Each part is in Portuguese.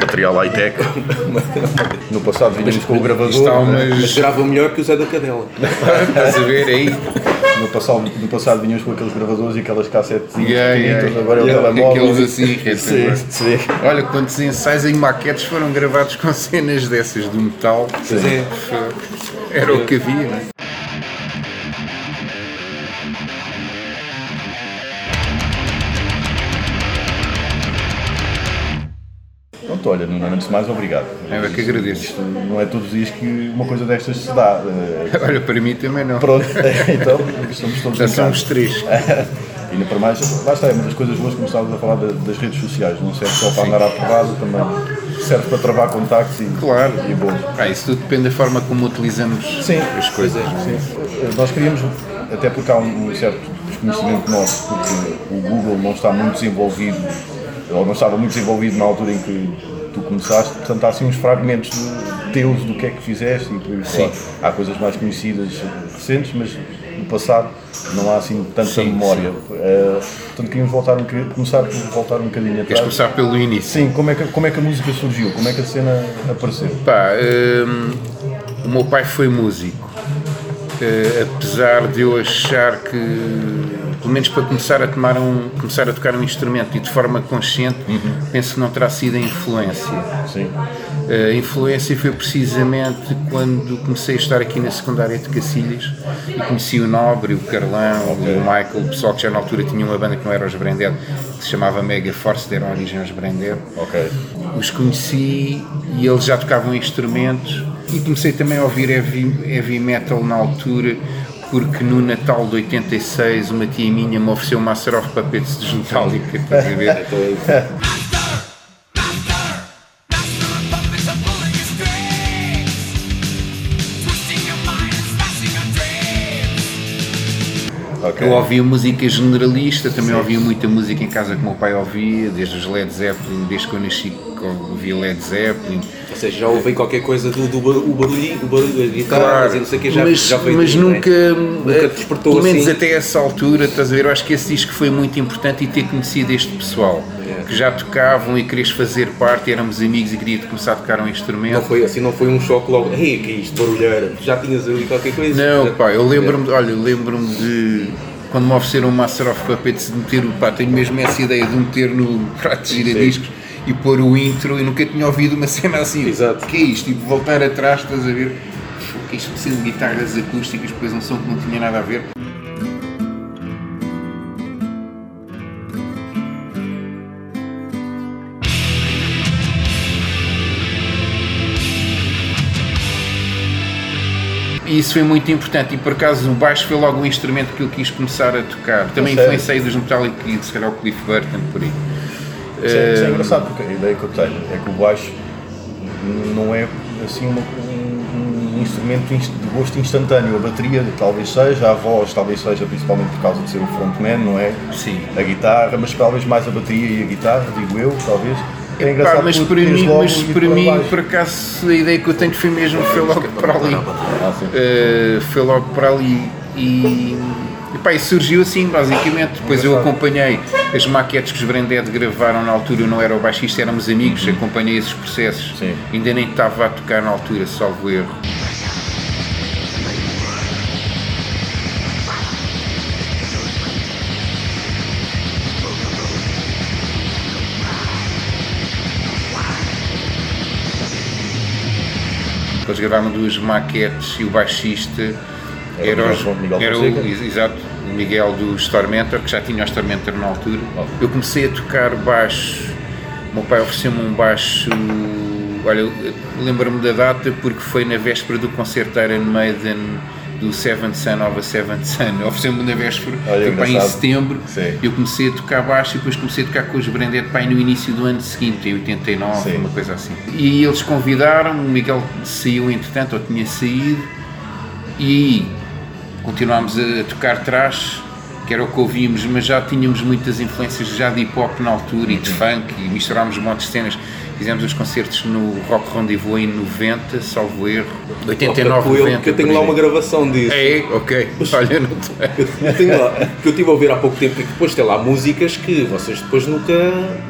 material high-tech. No passado vinhamos com o gravador. Está umas... Mas grava melhor que o Zé da Cadela. Estás a ver aí? No passado, no passado vinhamos com aqueles gravadores e aquelas cassetes Yeah, yeah. agora é o Yeah, telemóvel. aqueles assim, que é Sim, sim. Olha quantos ensaios em maquetes foram gravados com cenas dessas do metal. É. Era o que havia, não é? Pronto, olha, Nuno, antes de mais, obrigado. Eu é que agradeço. Isto não é todos os dias que uma coisa destas se dá. Eh, Olha, para mim também não. Pronto, então estamos todos Já somos três. E ainda para mais, lá está, é uma das coisas boas que começámos a falar da- das redes sociais. Não serve só para andar à porrada, também serve para travar contactos e, Claro. e bom. Ah, isso tudo depende da forma como utilizamos Sim. as coisas. não é? Sim. Nós queríamos, até porque há um um certo desconhecimento nosso, porque o Google não está muito desenvolvido, ou não estava muito desenvolvido na altura em que tu começaste, portanto há assim uns fragmentos de teus do que é que fizeste e por aí fora. Há coisas mais conhecidas recentes, mas no passado não há assim tanta Sim, memória. Eh, portanto queríamos voltar um, começar por voltar um bocadinho Queres atrás. começar pelo início? Sim, como é, que, como é que a música surgiu? Como é que a cena apareceu? Pá, hum, o meu pai foi músico. Eh, apesar de eu achar que, pelo menos para começar a, tomar um, começar a tocar um instrumento e de forma consciente, penso que não terá sido a influência. Sim. A influência foi precisamente quando comecei a estar aqui na secundária de Cacilhas e conheci o Nobre, o Carlão, o Michael, o pessoal que já na altura tinha uma banda que não era os Branded, que se chamava Mega Force, deram origem aos Branded Ok. os conheci e eles já tocavam instrumentos e comecei também a ouvir heavy, heavy metal na altura porque no Natal de 86 uma tia minha me ofereceu uma Master of Puppets de Metallica, estás a ver? Ok. Eu ouvia música generalista, também ouvia muita música em casa que o meu pai ouvia, desde os Led Zeppelin, desde que eu nasci ouvia Led Zeppelin. Ou seja, já ouvi qualquer coisa do, do o barulho, o barulho da guitarra, Claro, e não sei o que, já, mas, já veio mas é? nunca, Nunca eh, despertou pelo menos assim. até essa altura, estás a ver, eu acho que esse disco foi muito importante e ter conhecido este pessoal. Que já tocavam e querias fazer parte, éramos amigos e queria começar a tocar um Não instrumento. foi assim, não foi um choque logo, ei, que é isto, barulheira, já tinhas ali qualquer coisa? Não, Já- pá, eu lembro-me, olha, eu lembro-me de quando me ofereceram o Master of Puppets de meter pá, tenho mesmo essa ideia de meter no prato de giradiscos e pôr o intro e nunca tinha ouvido uma cena assim. Exato. Que é isto? Tipo, voltar atrás, estás a ver? O que é isto sendo guitarras acústicas, depois um som que não tinha nada a ver. E isso foi muito importante e por acaso o baixo foi logo um instrumento que eu quis começar a tocar. Também influenciei dos Metallica e se calhar o Cliff Burton por aí. Isso é, isso é engraçado porque a ideia que eu tenho é que o baixo não é assim uma- um, um instrumento inst- de gosto instantâneo. A bateria talvez seja, a voz talvez seja, principalmente por causa de ser o frontman, não é? Sim. A guitarra, mas talvez mais a bateria e a guitarra, digo eu, talvez. É Pá, engraçado mas porque para mim, mas para mim baixo. por acaso a ideia que eu tenho foi mesmo foi logo para ali. Eh, foi logo para ali e, e, pá, e surgiu assim basicamente. Depois eu acompanhei as maquetes que os Branded gravaram na altura, eu não era o baixista, éramos amigos, acompanhei esses processos. Sim. Ainda nem estava a tocar na altura, salvo erro. Eles gravaram duas maquetes e o baixista Era era, o era o, exato, o Miguel dos Tormentor, que já tinha os Tormentor na altura. Eu comecei a tocar baixo, o meu pai ofereceu-me um baixo, olha, lembro-me da data porque foi na véspera do concerto da Iron Maiden do Seventh Son of a Seventh Son, ofereceu-me na véspera, Olha, foi para em setembro, Sim. eu comecei a tocar baixo e depois comecei a tocar com os Branded Pai no início do ano seguinte, em 89, Sim. uma coisa assim. E eles convidaram, o Miguel saiu entretanto, ou tinha saído, e continuámos a tocar trash que era o que ouvíamos, mas já tínhamos muitas influências já de hip hop na altura e de funk e misturámos montes de cenas. Fizemos os concertos no Rock Rendezvous em 90, salvo erro, 89, com ele, 90. que eu tenho lá uma gravação disso. É, ok. Olha, não. Eu tenho lá, que eu estive a ouvir há pouco tempo e que depois tem lá músicas que vocês depois nunca,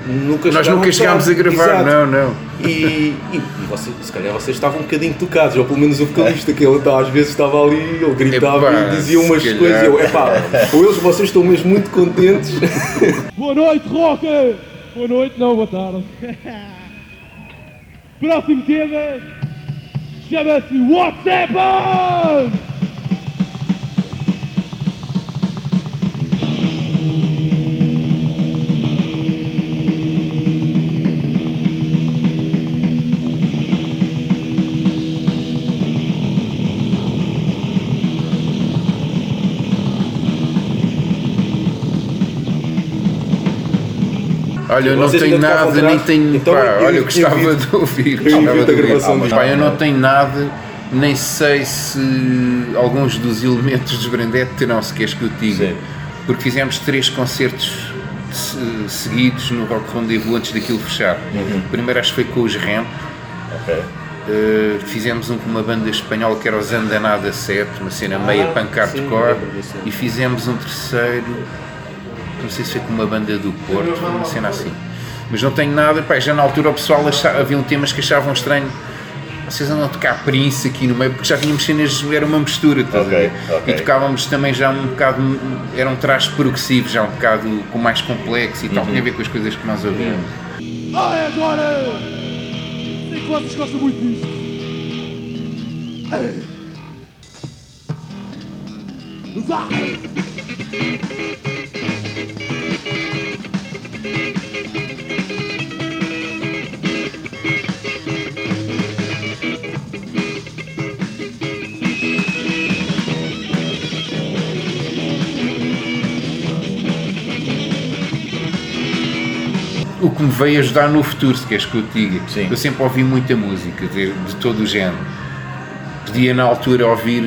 nunca Nós nunca chegámos a gravar, Exato. não, não. E, e, e vocês, se calhar vocês estavam um bocadinho tocados, ou pelo menos o vocalista que ele tá, às vezes estava ali, ele gritava Epá, e dizia umas calhar. coisas. e Eu, epá, ou eles vocês estão mesmo muito contentes. Boa noite, Roca! Boa noite, não, boa tarde. Próximo tema chama-se What's Happened? Olha, eu não tenho nada, nem tenho. Então, pá, eu- olha, eu eu gostava vi- de ouvir. eu gostava de ouvir. disso. Pá, eu não tenho nada, nem sei se alguns dos elementos dos Brandete terão, se queres que eu te diga. Sim. Porque fizemos três concertos se- seguidos no Rock Rendezvous antes daquilo fechar. Uhum. O primeiro acho que foi com os Ramp. Ok. Uh, fizemos um com uma banda espanhola que era os Andanada 7, uma cena meia punk hardcore, e fizemos um terceiro, não sei se foi com uma banda do Porto, uma cena assim. Mas não tenho nada, pá, já na altura o pessoal achava, haviam temas que achavam estranho. Vocês andam a tocar Prince aqui no meio, porque já tínhamos cenas, era uma mistura, estás a Ok, ver? ok. E tocávamos também já um bocado, era um traje progressivo, já um bocado com mais complexo e tal, tinha a ver com as coisas que nós ouvíamos. Ai, agora! Sei que vocês gostam muito disto. Vai! O que me veio ajudar no futuro, se queres que eu te diga. Sim. Eu sempre ouvi muita música, de, de todo o género. Podia na altura ouvir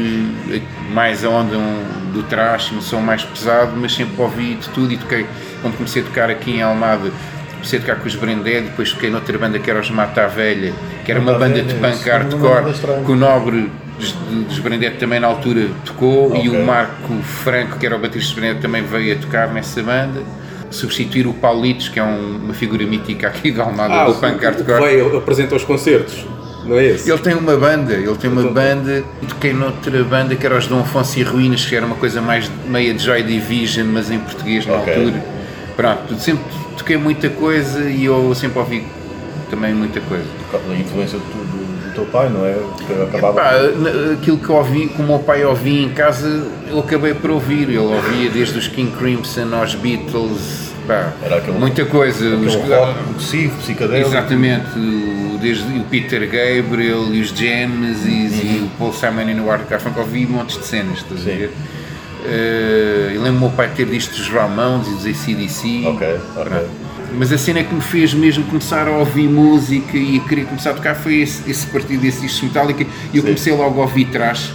eh, mais a onda um, do trash, um som mais pesado, mas sempre ouvi de tudo e toquei. Quando comecei a tocar aqui em Almada, comecei a tocar com os Brandé, depois toquei noutra banda que era os Mata Velha, que era uma Mata banda Velha, de punk é hardcore, que o Nobre dos, Brandé também na altura tocou e Ok. o Marco Franco, que era o baterista dos Brandé, também veio a tocar nessa banda. Substituir o Paulitos, que é um- uma figura mítica aqui de Almada, Ah, do o, punk hardcore. veio, apresenta os concertos, não é esse? Ele tem uma banda, ele tem uma Então- banda, e toquei noutra banda que era os Dom Afonso e Ruínas, que era uma coisa mais meia de Joy Division, mas em português na Ok. altura. Pronto, sempre toquei muita coisa e eu sempre ouvi também muita coisa. A influência do, do, do teu pai, não é? Que acabava Pá, na- aquilo que eu ouvi, que o meu pai ouvia em casa, eu acabei por ouvir. Ele ouvia desde os King Crimson aos Beatles, pá, aquele- muita coisa. Os- rock progressivo, psicadélico. Exatamente, o- desde o Peter Gabriel e os Genesis e o Paul Simon e o Art Garfunkel, ouvi montes de cenas, estás a Sim. ver? Eh, eu lembro o meu pai ter visto dos Ramones e dos ACDC. Ok, ok. Mas a cena que me fez mesmo começar a ouvir música e a querer começar a tocar foi esse, esse partido desse disco Metallica e eu Sim. comecei logo a ouvir trash,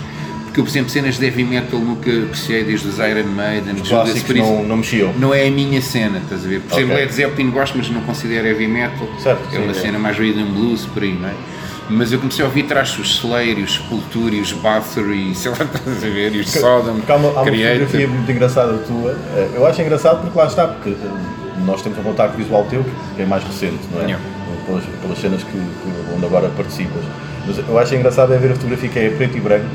porque eu, por exemplo, cenas de heavy metal nunca apreciei desde os Iron Maiden, Os clássicos Priest não, não mexiam. não é a minha cena, estás a ver? Por exemplo, Ok. Led Zeppelin gosto, mas não considero heavy metal. Certo, é sim, uma é. cena mais rhythm blues, por aí, não é? Mas eu comecei a ouvir trás os Slayer, os Sepultura, os Bathory, sei lá, estás a ver? E os Sodom, há uma, há uma fotografia muito engraçada tua. Eh, Eu acho engraçado porque lá está, porque eh, nós temos um contacto visual teu que é mais recente, não é? Yeah. Pelas, pelas cenas que, que- onde agora participas. Mas eu acho engraçado é ver a fotografia que é preto e branco.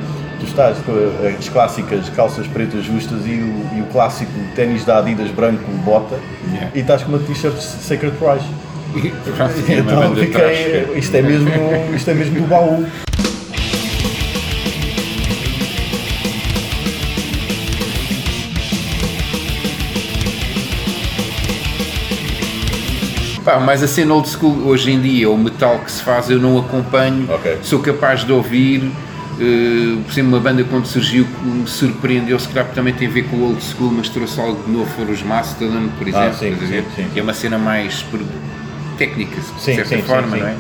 Tu estás com as clássicas calças pretas justas e o, e o clássico ténis da Adidas branco bota Yeah. e estás com uma t-shirt Sacred Price. Então fiquei, que- isto é mesmo, isto é mesmo do baú. Pá, mas a cena old school hoje em dia, o metal que se faz, eu não acompanho, Ok. sou capaz de ouvir. Eh, por exemplo, uma banda quando surgiu que me surpreendeu, se calhar também tem a ver com o old school, mas trouxe algo de novo, foram os Mastodon, por exemplo, Ah, sim, sim, sim. que é uma cena mais por- técnica, de certa forma, não é?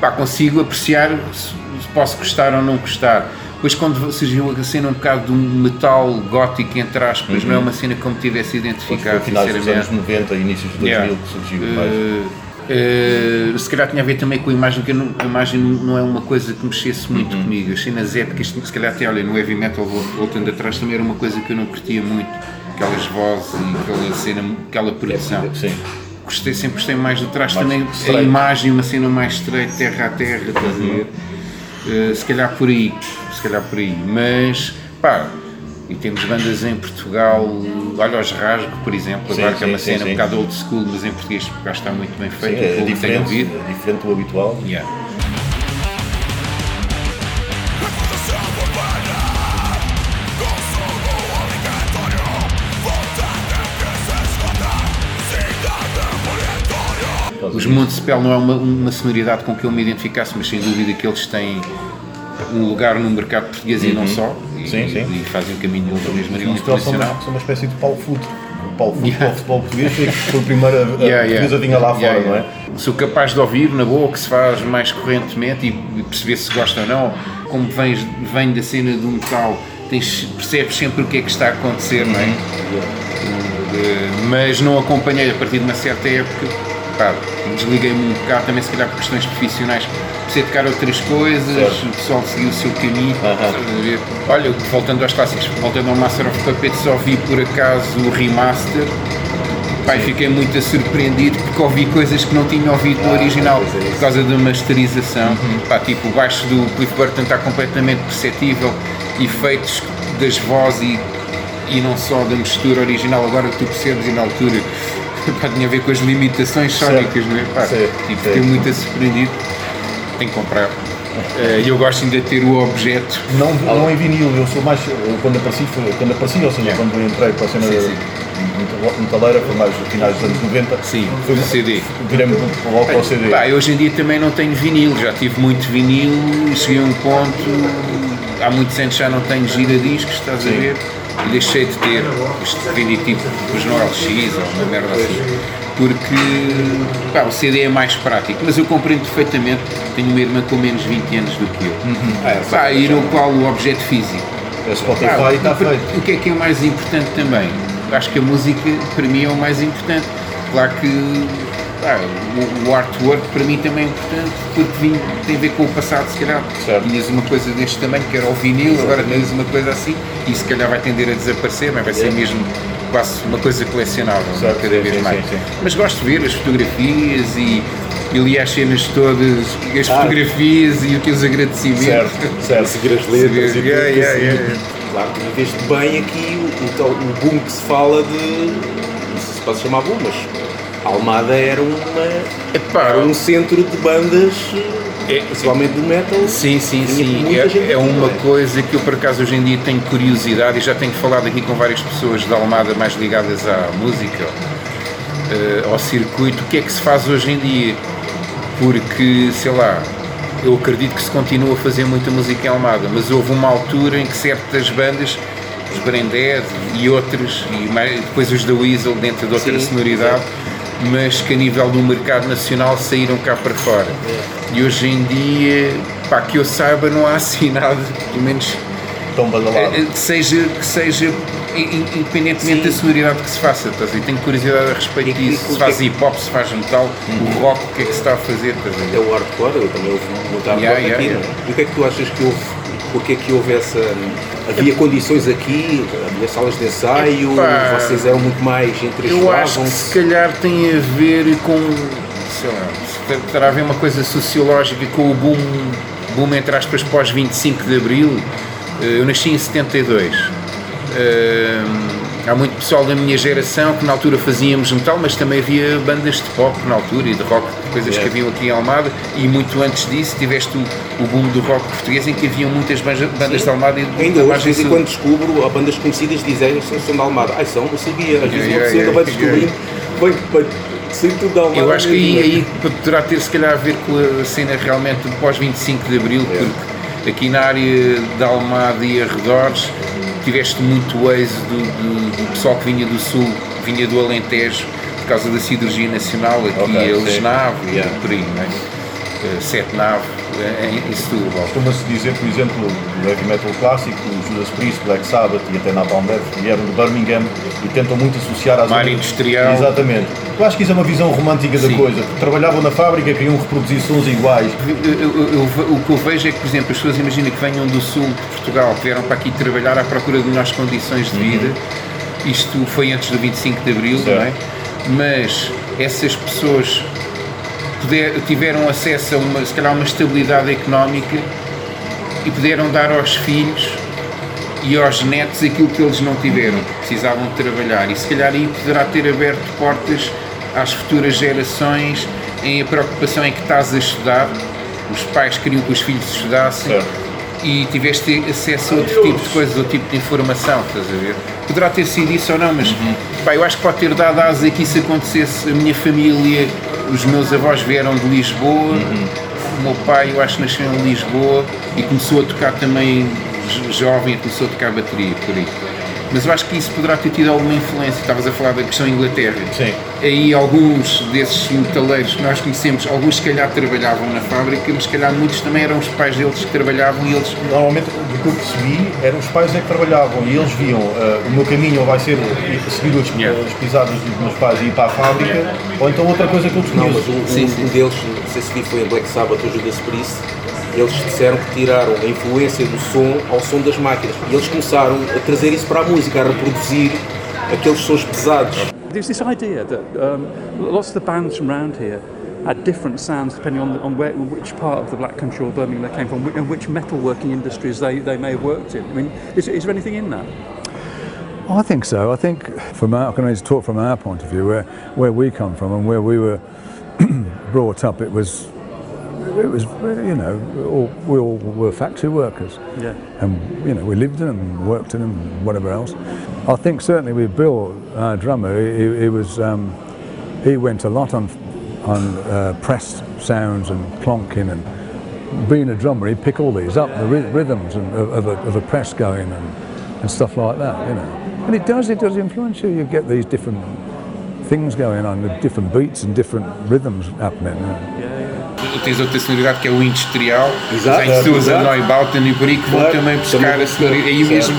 Pá, consigo apreciar se posso gostar ou não gostar. Depois quando surgiu a cena um bocado de um metal gótico, entre aspas, não é uma cena como tivesse Foi identificado, finais dos anos sinceramente. 90 e inícios de 2000 Yeah. que surgiu mais. Eh, eh, se calhar tinha a ver também com a imagem, que não- a imagem não é uma coisa que mexesse muito comigo. As cenas épicas, se calhar até olha, no heavy metal vol- voltando atrás também era uma coisa que eu não curtia muito. Aquelas vozes e aquela cena, aquela produção. Sim. Gostei, sempre gostei mais do trás também a straight. imagem, uma cena mais straight, terra a terra, estás a ver? Eh, se calhar por aí, calhar por aí. Mas pá, e temos bandas em Portugal, olha os Rasgo, por exemplo, Sim, agora que é sim, uma sim, cena sim. um bocado old school, mas em português cá está muito bem Sim, feito, o é, tem diferente, é diferente do habitual. Yeah. Os Montespel não é uma, uma sonoridade com que eu me identificasse, mas sem dúvida que eles têm um lugar no mercado português e não só, e, Uhum. Sim, sim. e fazem o caminho Montreal são internacional. uma, são uma espécie de Paulo Futre. O Paulo Futre Yeah. o futebol português foi, foi a primeira a Yeah, yeah. portuguesa vinha lá Yeah, fora, yeah. Sou capaz de ouvir na boa o que se faz mais correntemente e perceber se gosta ou não. Como vens, vem da cena do metal, tens, percebes sempre o que é que está a acontecer, não é? Eh, Mas não acompanhei a partir de uma certa época. Pá, desliguei-me um bocado também, se calhar por questões profissionais. A tocar outras coisas, Certo. o pessoal seguiu o seu caminho. A ver? Olha, voltando aos clássicos, voltando ao Master of Puppets, só vi por acaso o remaster Pai, fiquei muito surpreendido porque ouvi coisas que não tinha ouvido no original pois é por causa da masterização. Pá, tipo, o baixo do Cliff Burton está completamente perceptível, efeitos das vozes e, e não só da mistura original, agora que tu percebes e na altura pá, tinha a ver com as limitações sónicas, não é? Pá, Sim, tipo, fiquei muito surpreendido. Tenho que comprar. Eh, E eu gosto ainda de ter o objeto. Não, não em vinil, eu sou mais. eu quando apareci, foi, quando apareci, ou seja, quando eu entrei para a cena Sim, sim. metal- metaleira, foi mais no finais dos anos 90. Sim, foi CD. Virei-me logo para o CD. Pá, hoje em dia também não tenho vinil, já tive muito vinil e cheguei a um ponto, há muitos anos já não tenho giradiscos, estás a Sim. ver? E deixei de ter, isto vendi tipo os no LX ou uma merda assim, porque pá, o CD é mais prático, mas eu compreendo perfeitamente, tenho uma irmã com menos 20 anos do que eu, Ah, é, pá, e no qual o objeto físico A Spotify Pá, está o- feito. O que é que é o mais importante também? Acho que a música para mim é o mais importante. Claro que pá, o, o artwork para mim também é importante porque vim- tem a ver com o passado, se calhar. Certo. Tinhas uma coisa deste tamanho que era o vinil, agora tens uma coisa assim e se calhar vai tender a desaparecer, mas vai ser mesmo quase uma coisa colecionável Certo, cada vez sim, mais. sim, sim. Mas gosto de ver as fotografias e, e li as cenas todas, as Ah. fotografias e aqueles agradecimentos. Certo, certo. seguir as letras e tudo Yeah, yeah, assim. yeah. Claro, bem aqui o, o, o boom que se fala de. Não sei se pode chamar boom, mas Almada era, uma, Epá, era um centro de bandas, É- principalmente do metal. Sim, sim, sim. É, é uma é? coisa que eu por acaso hoje em dia tenho curiosidade e já tenho falado aqui com várias pessoas da Almada mais ligadas à música, eh, ao circuito, o que é que se faz hoje em dia? Porque, sei lá, eu acredito que se continua a fazer muita música em Almada, mas houve uma altura em que certas bandas, os Branded e outros, e mais- depois os da Weasel dentro de outra Sim, sonoridade, mas que a nível do mercado nacional saíram cá para fora. E hoje em dia, pá, que eu saiba, não há assim nada, pelo menos Tão badalado. eh, que seja, que seja in- in- independentemente Sim. da sonoridade que se faça, estás a ver? Tenho curiosidade a respeito E- e disso. o Se faz que- hip hop, se faz metal, o rock, o que é que se está a fazer, estás a É o hardcore, eu também ouvi muito hardcore Yeah, yeah, aqui. yeah. é? E o que é que tu achas que houve? Porque é que houve essa. Havia condições aqui, havia salas de ensaio, Epá. vocês eram muito mais entre Eu acho que se calhar tem a ver com, sei lá, terá a ver uma coisa sociológica com o boom, boom entre aspas pós 25 de Abril. Eh, Eu nasci em 72. Eh, Há muito pessoal da minha geração que na altura fazíamos metal, mas também havia bandas de pop na altura e de rock, coisas que haviam aqui em Almada. E muito antes disso tiveste o, o boom do rock português em que haviam muitas bandas, bandas de Almada e Ainda da hoje, de vez em quando descubro, bandas conhecidas dizem que são de Almada. Ai, são, eu sabia. Às vezes uma pessoa ainda vai descobrindo, vai, Almada. Eu acho que aí, aí poderá ter se calhar a ver com a cena realmente pós 25 de Abril, porque aqui na área da Almada e arredores tiveste muito êxito do, do- do pessoal que vinha do sul, vinha do Alentejo, por causa da cirurgia nacional aqui Ok, a sim. Lesnave e Yeah. por aí, não é? eh, sete nave eh, em, em Setúbal. Costuma-se dizer, por exemplo, do heavy metal clássico, o Judas Priest, Black Sabbath e até Napalm Death vieram de Birmingham e tentam muito associar às zonas- industrial. Exatamente. Eu acho que isso é uma visão romântica da Sim. coisa. Trabalhavam na fábrica, queriam reproduzir sons iguais. Eu- eu- eu- o que eu vejo é que, por exemplo, as pessoas imaginam que venham do sul de Portugal, que vieram para aqui trabalhar à procura de melhores condições de vida. Isto foi antes do 25 de Abril, Certo. não é? Mas essas pessoas puder- tiveram acesso a uma, se calhar, uma estabilidade económica e puderam dar aos filhos e aos netos aquilo que eles não tiveram, precisavam de trabalhar. E se calhar aí poderá ter aberto portas às futuras gerações em a preocupação em que estás a estudar. Os pais queriam que os filhos estudassem. E tiveste acesso a outro tipo de coisas, outro tipo de informação, estás a ver? Poderá ter sido isso ou não, mas pá, eu acho que pode ter dado asa que isso acontecesse. A minha família, os meus avós vieram de Lisboa, o meu pai, eu acho, nasceu em Lisboa e começou a tocar também jo- jovem, começou a tocar bateria por aí. Mas eu acho que isso poderá ter tido alguma influência. Estavas a falar da questão Inglaterra. Sim. Aí alguns desses metaleiros que nós conhecemos, alguns se calhar trabalhavam na fábrica, mas se calhar muitos também eram os pais deles que trabalhavam e eles Normalmente, do que eu percebi, eram os pais é que trabalhavam e eles viam ah, o meu caminho vai ser ir seguir as, Yeah. as pisadas dos meus pais e ir para a fábrica, ou então outra coisa que eu Não, desconheço. mas um, Sim, um- sim. um deles, não sei se foi em Black Sabbath ou Judas Priest, eles disseram que tiraram a influência do som ao som das máquinas. E eles começaram a trazer isso para a música, a reproduzir aqueles sons pesados. There's this idea that um, lots of the bands from around here had different sounds depending on, on where, which part of the Black Country or Birmingham they came from and which metalworking industries they, they may have worked in. I mean, is, is there anything in that? I think so. I think from our, I can only talk from our point of view, where, where we come from and where we were brought up, it was, it was, you know, all, we all were factory workers. Yeah. And, you know, we lived in them, and worked in them, and whatever else. I think certainly with Bill, our drummer, he, he was, um, he went a lot on, on uh, pressed sounds and plonking and being a drummer, he'd pick all these up, the rhythms and, of, of, a, of a press going and, and stuff like that, you know. And it does, it does influence you. You get these different things going on, different beats and different rhythms happening. you know. Tens outra sonoridade que é o industrial, Exato, tem pessoas a exato. Neubauten e por aí que vão Claro, também buscar a sonoridade, aí mesmo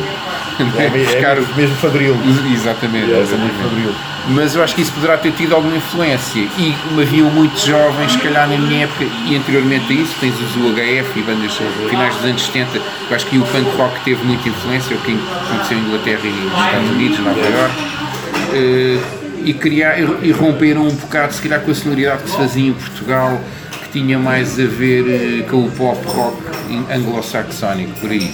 É, buscar é o- mesmo fabril. Exatamente, É, exatamente. fabril. Mas eu acho que isso poderá ter tido alguma influência. E haviam muitos jovens, se calhar na minha época, e anteriormente a isso, tens os UHF e bandas finais dos anos 70. Eu acho que o punk rock teve muita influência, o que aconteceu em Inglaterra e nos Estados Unidos, Nova York. Eh, e, criar, e romperam um bocado, se calhar, com a sonoridade que se fazia em Portugal, tinha mais a ver eh, com o pop rock anglo-saxónico, por aí.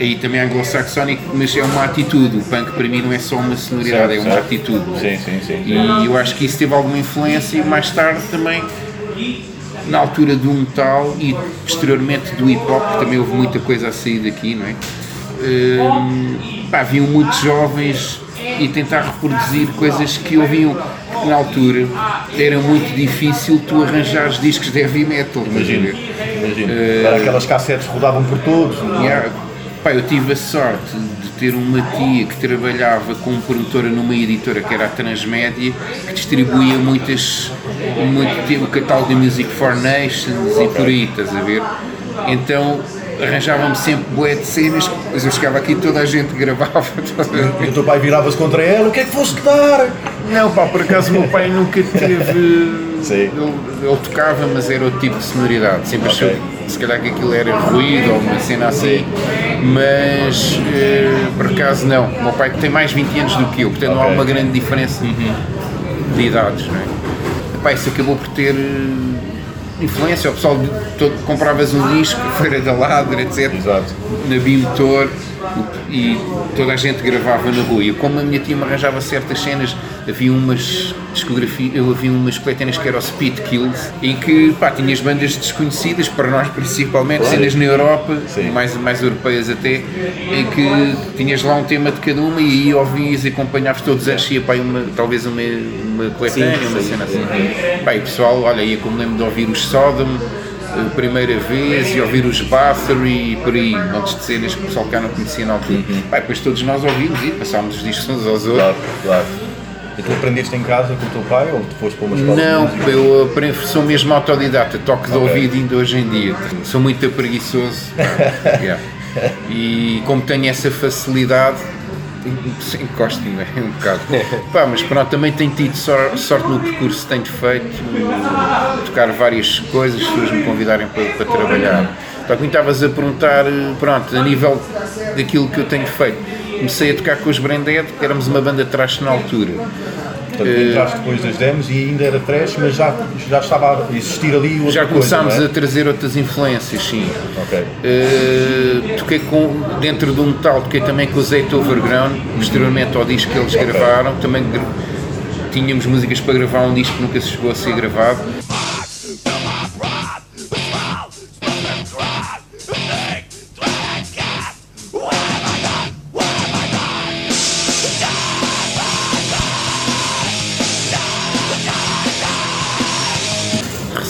Aí também é anglo-saxónico, mas é uma atitude. O punk para mim não é só uma sonoridade, é uma Certo, atitude. Sim, sim, sim. E eu acho que isso teve alguma influência e mais tarde também na altura do metal e posteriormente do hip hop, também houve muita coisa a sair daqui, não é? Hum, pá, vinham muitos jovens e tentar reproduzir coisas que ouviam, porque na altura era muito difícil tu arranjares discos de heavy metal? Imagino. Era aquelas cassetes rodavam por todos. Yeah. Pá, eu tive a sorte de ter uma tia que trabalhava como promotora numa editora que era a Transmédia, que distribuía muitas, muito, o catálogo da Music for Nations e por aí, estás a ver? Então arranjavam-me sempre bué de cenas, mas eu chegava aqui e toda a gente gravava. E o teu pai virava-se contra ela, o que é que foste dar? Não, pá, por acaso o meu pai nunca teve. Sim. Ele, ele tocava, mas era outro tipo de sonoridade. Sempre achou Ok. se calhar que aquilo era ruído ou uma cena assim. Mas eh, por acaso não. O meu pai tem mais 20 anos do que eu, portanto não há uma grande diferença de idades. Não é? Epá, isso acabou por ter eh, influência. O pessoal todo, compravas um disco, Feira da Ladra, etc Exato. na Bimotor e toda a gente gravava na rua. E como a minha tia me arranjava certas cenas, havia umas discografias, eu havia umas coletâneas que era o Speed Kills, em que pá, tinhas bandas desconhecidas, para nós principalmente, Claro. cenas na Europa, Sim. mais, mais europeias até, em que tinhas lá um tema de cada uma e aí ouvias e acompanhavas todos os anos, ia pá, uma, talvez uma, uma coletânea, uma cena assim. Pá, e pessoal, olha, ia como lembro de ouvir os Sodom, a primeira vez e ouvir os Bathory e por aí, montes de cenas que o pessoal cá não conhecia na altura. Pá, depois todos nós ouvimos e passámos os discos uns aos outros. Claro, claro. E tu aprendeste em casa com o teu pai ou tu foste para uma escola? Não, eu aprendi, sou mesmo autodidata, toque de ouvido ainda hoje em dia. Sou muito preguiçoso. Yeah. E como tenho essa facilidade, encosto-me um bocado. Pá, mas pronto, também tenho tido sor- sorte no percurso que tenho feito, tocar várias coisas, as pessoas me convidarem para, para trabalhar. Então, como estavas a perguntar, pronto, a nível daquilo que eu tenho feito, comecei a tocar com os Branded, que éramos uma banda trash na altura. Portanto, entraste depois das demos e ainda era trash, mas já, já estava a existir ali outra Já começámos coisa, é? a trazer outras influências, sim. Ok. Uh, toquei com, dentro do metal, toquei também com o Zeta Overground, posteriormente ao disco que eles Ok. gravaram, também tínhamos músicas para gravar um disco que nunca se chegou a ser gravado.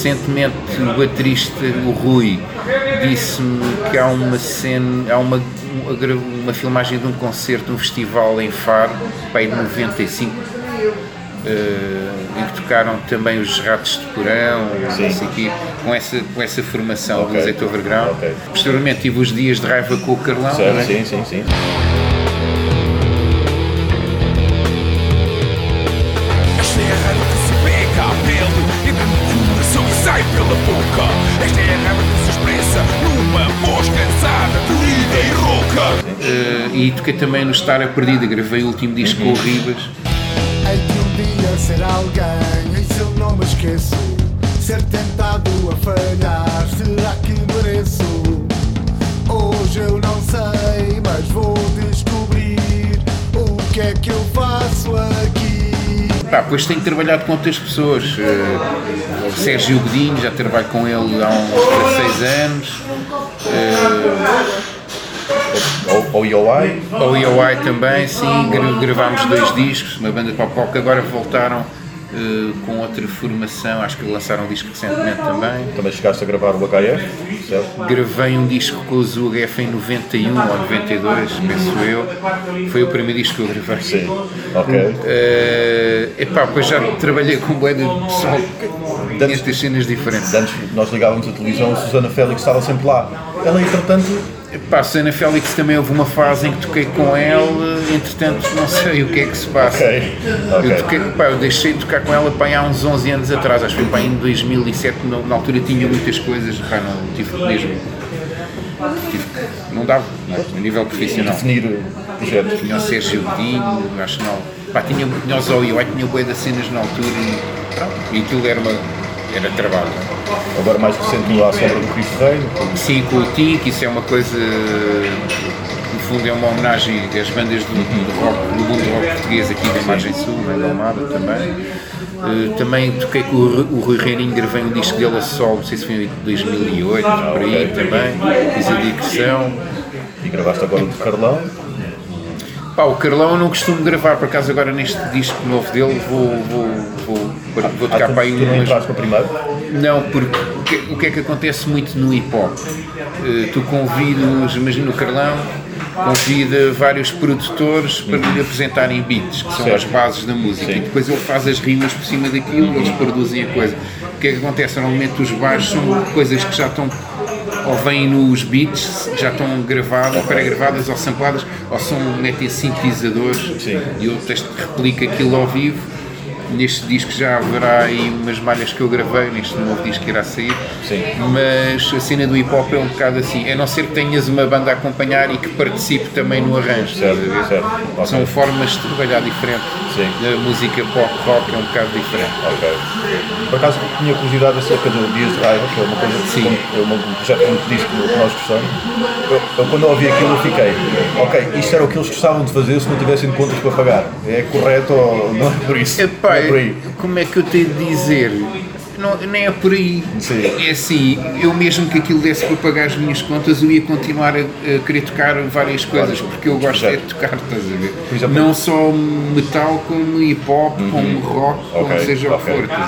Recentemente o baterista, o Rui, disse-me que há uma cena, há uma, uma, filmagem de um concerto, um festival em Faro, pai de 95, eh, em que tocaram também os Ratos de Porão, quê, com essa, com essa formação Ok. do Zeta Overground. Ok. Posteriormente tive os dias de raiva com o Carlão, Certo, não é? sim, sim, sim. E toquei também no Estar a Perdida, gravei o último disco com o Ribas. Hei de um dia ser alguém, isso eu não me esqueço. Ser tentado a falhar, será que mereço? Hoje eu não sei, mas vou descobrir o que é que eu faço aqui. Pá, depois tenho trabalhado com outras pessoas. o Sérgio Godinho, já trabalho com ele há uns 16 anos. Ou, ou EOI, O EOI também, sim, gra- gravámos dois discos, uma banda de pop rock, agora voltaram eh, com outra formação, acho que lançaram um disco recentemente também. também chegaste a gravar o HF, certo? Gravei um disco com os UHF em 91 ou 92, penso eu. Foi o primeiro disco que eu gravei. Sim. Ok. Eh, epá, depois já trabalhei com bué de pessoal nestas cenas diferentes. Antes nós ligávamos a televisão, a Susana Félix estava sempre lá. Ela, entretanto, Pá, Sana Félix também houve uma fase em que toquei com ela, entretanto não sei o que é que se passa. ok, ok. Eu, toquei, pá, eu deixei de tocar com ela pá, há uns 11 anos atrás, acho que foi pá, em 2007, na, na altura tinha muitas coisas, pá, não tive mesmo. Tive, não dava, não é? a nível profissional. definir o projeto. Tinha o Sérgio Godinho, acho que não. Pá, tinha, tinha o Zóio, tinha o bué das cenas na altura e, pronto, e aquilo era, uma, era trabalho. Agora mais recente à sombra do Cristo Rei, Sim, com o Tim, que isso é uma coisa, no fundo é uma homenagem às bandas do, do rock, do mundo rock português aqui da Margem Sul, na Almada também. Eh, também toquei com o, o Rui Reininho, gravei um disco dele a sol, não sei se foi em 2008, por aí também, fiz a digressão. e gravaste agora o de Carlão. Pá, o Carlão eu não costumo gravar, por acaso agora neste disco novo dele vou, vou, vou, vou tocar Ah, para aí umas, para primeiro? Não, porque o que, é que acontece muito no hip hop? Eh, tu convidas, imagina o Carlão, convida vários produtores para lhe apresentarem beats, que são Certo. as bases da música, Sim. e depois ele faz as rimas por cima daquilo, eles produzem a coisa. O que é que acontece? Normalmente os baixos são coisas que já estão ou vêm nos beats, já estão gravadas, pré-gravadas ou sampladas, ou são, metem sintetizadores Sim. e o texto replica aquilo ao vivo. Neste disco já haverá aí umas malhas que eu gravei, neste novo disco que irá sair. Sim. Mas a cena do hip hop é um bocado assim, a não ser que tenhas uma banda a acompanhar e que participe também no arranjo. Certo, certo. São formas de trabalhar diferente. Sim. A música pop rock é um bocado diferente. Ok. Por acaso tinha curiosidade acerca do Dias de Raiva, que é uma coisa Sim. é uma- um projeto te disse que nós gostamos. Eu, eu quando ouvi aquilo eu fiquei, ok, isto era o que eles gostavam de fazer se não tivessem contas para pagar. É correto ou não é por isso? Epá, é por aí. como é que eu tenho de dizer? Não, nem é por aí. Sim. É assim, eu mesmo que aquilo desse para pagar as minhas contas, eu ia continuar a, a querer tocar várias coisas, porque eu gosto é de tocar, estás a ver? Exemplo- não só metal, como hip hop, como rock, como Ok, seja ok. o que for.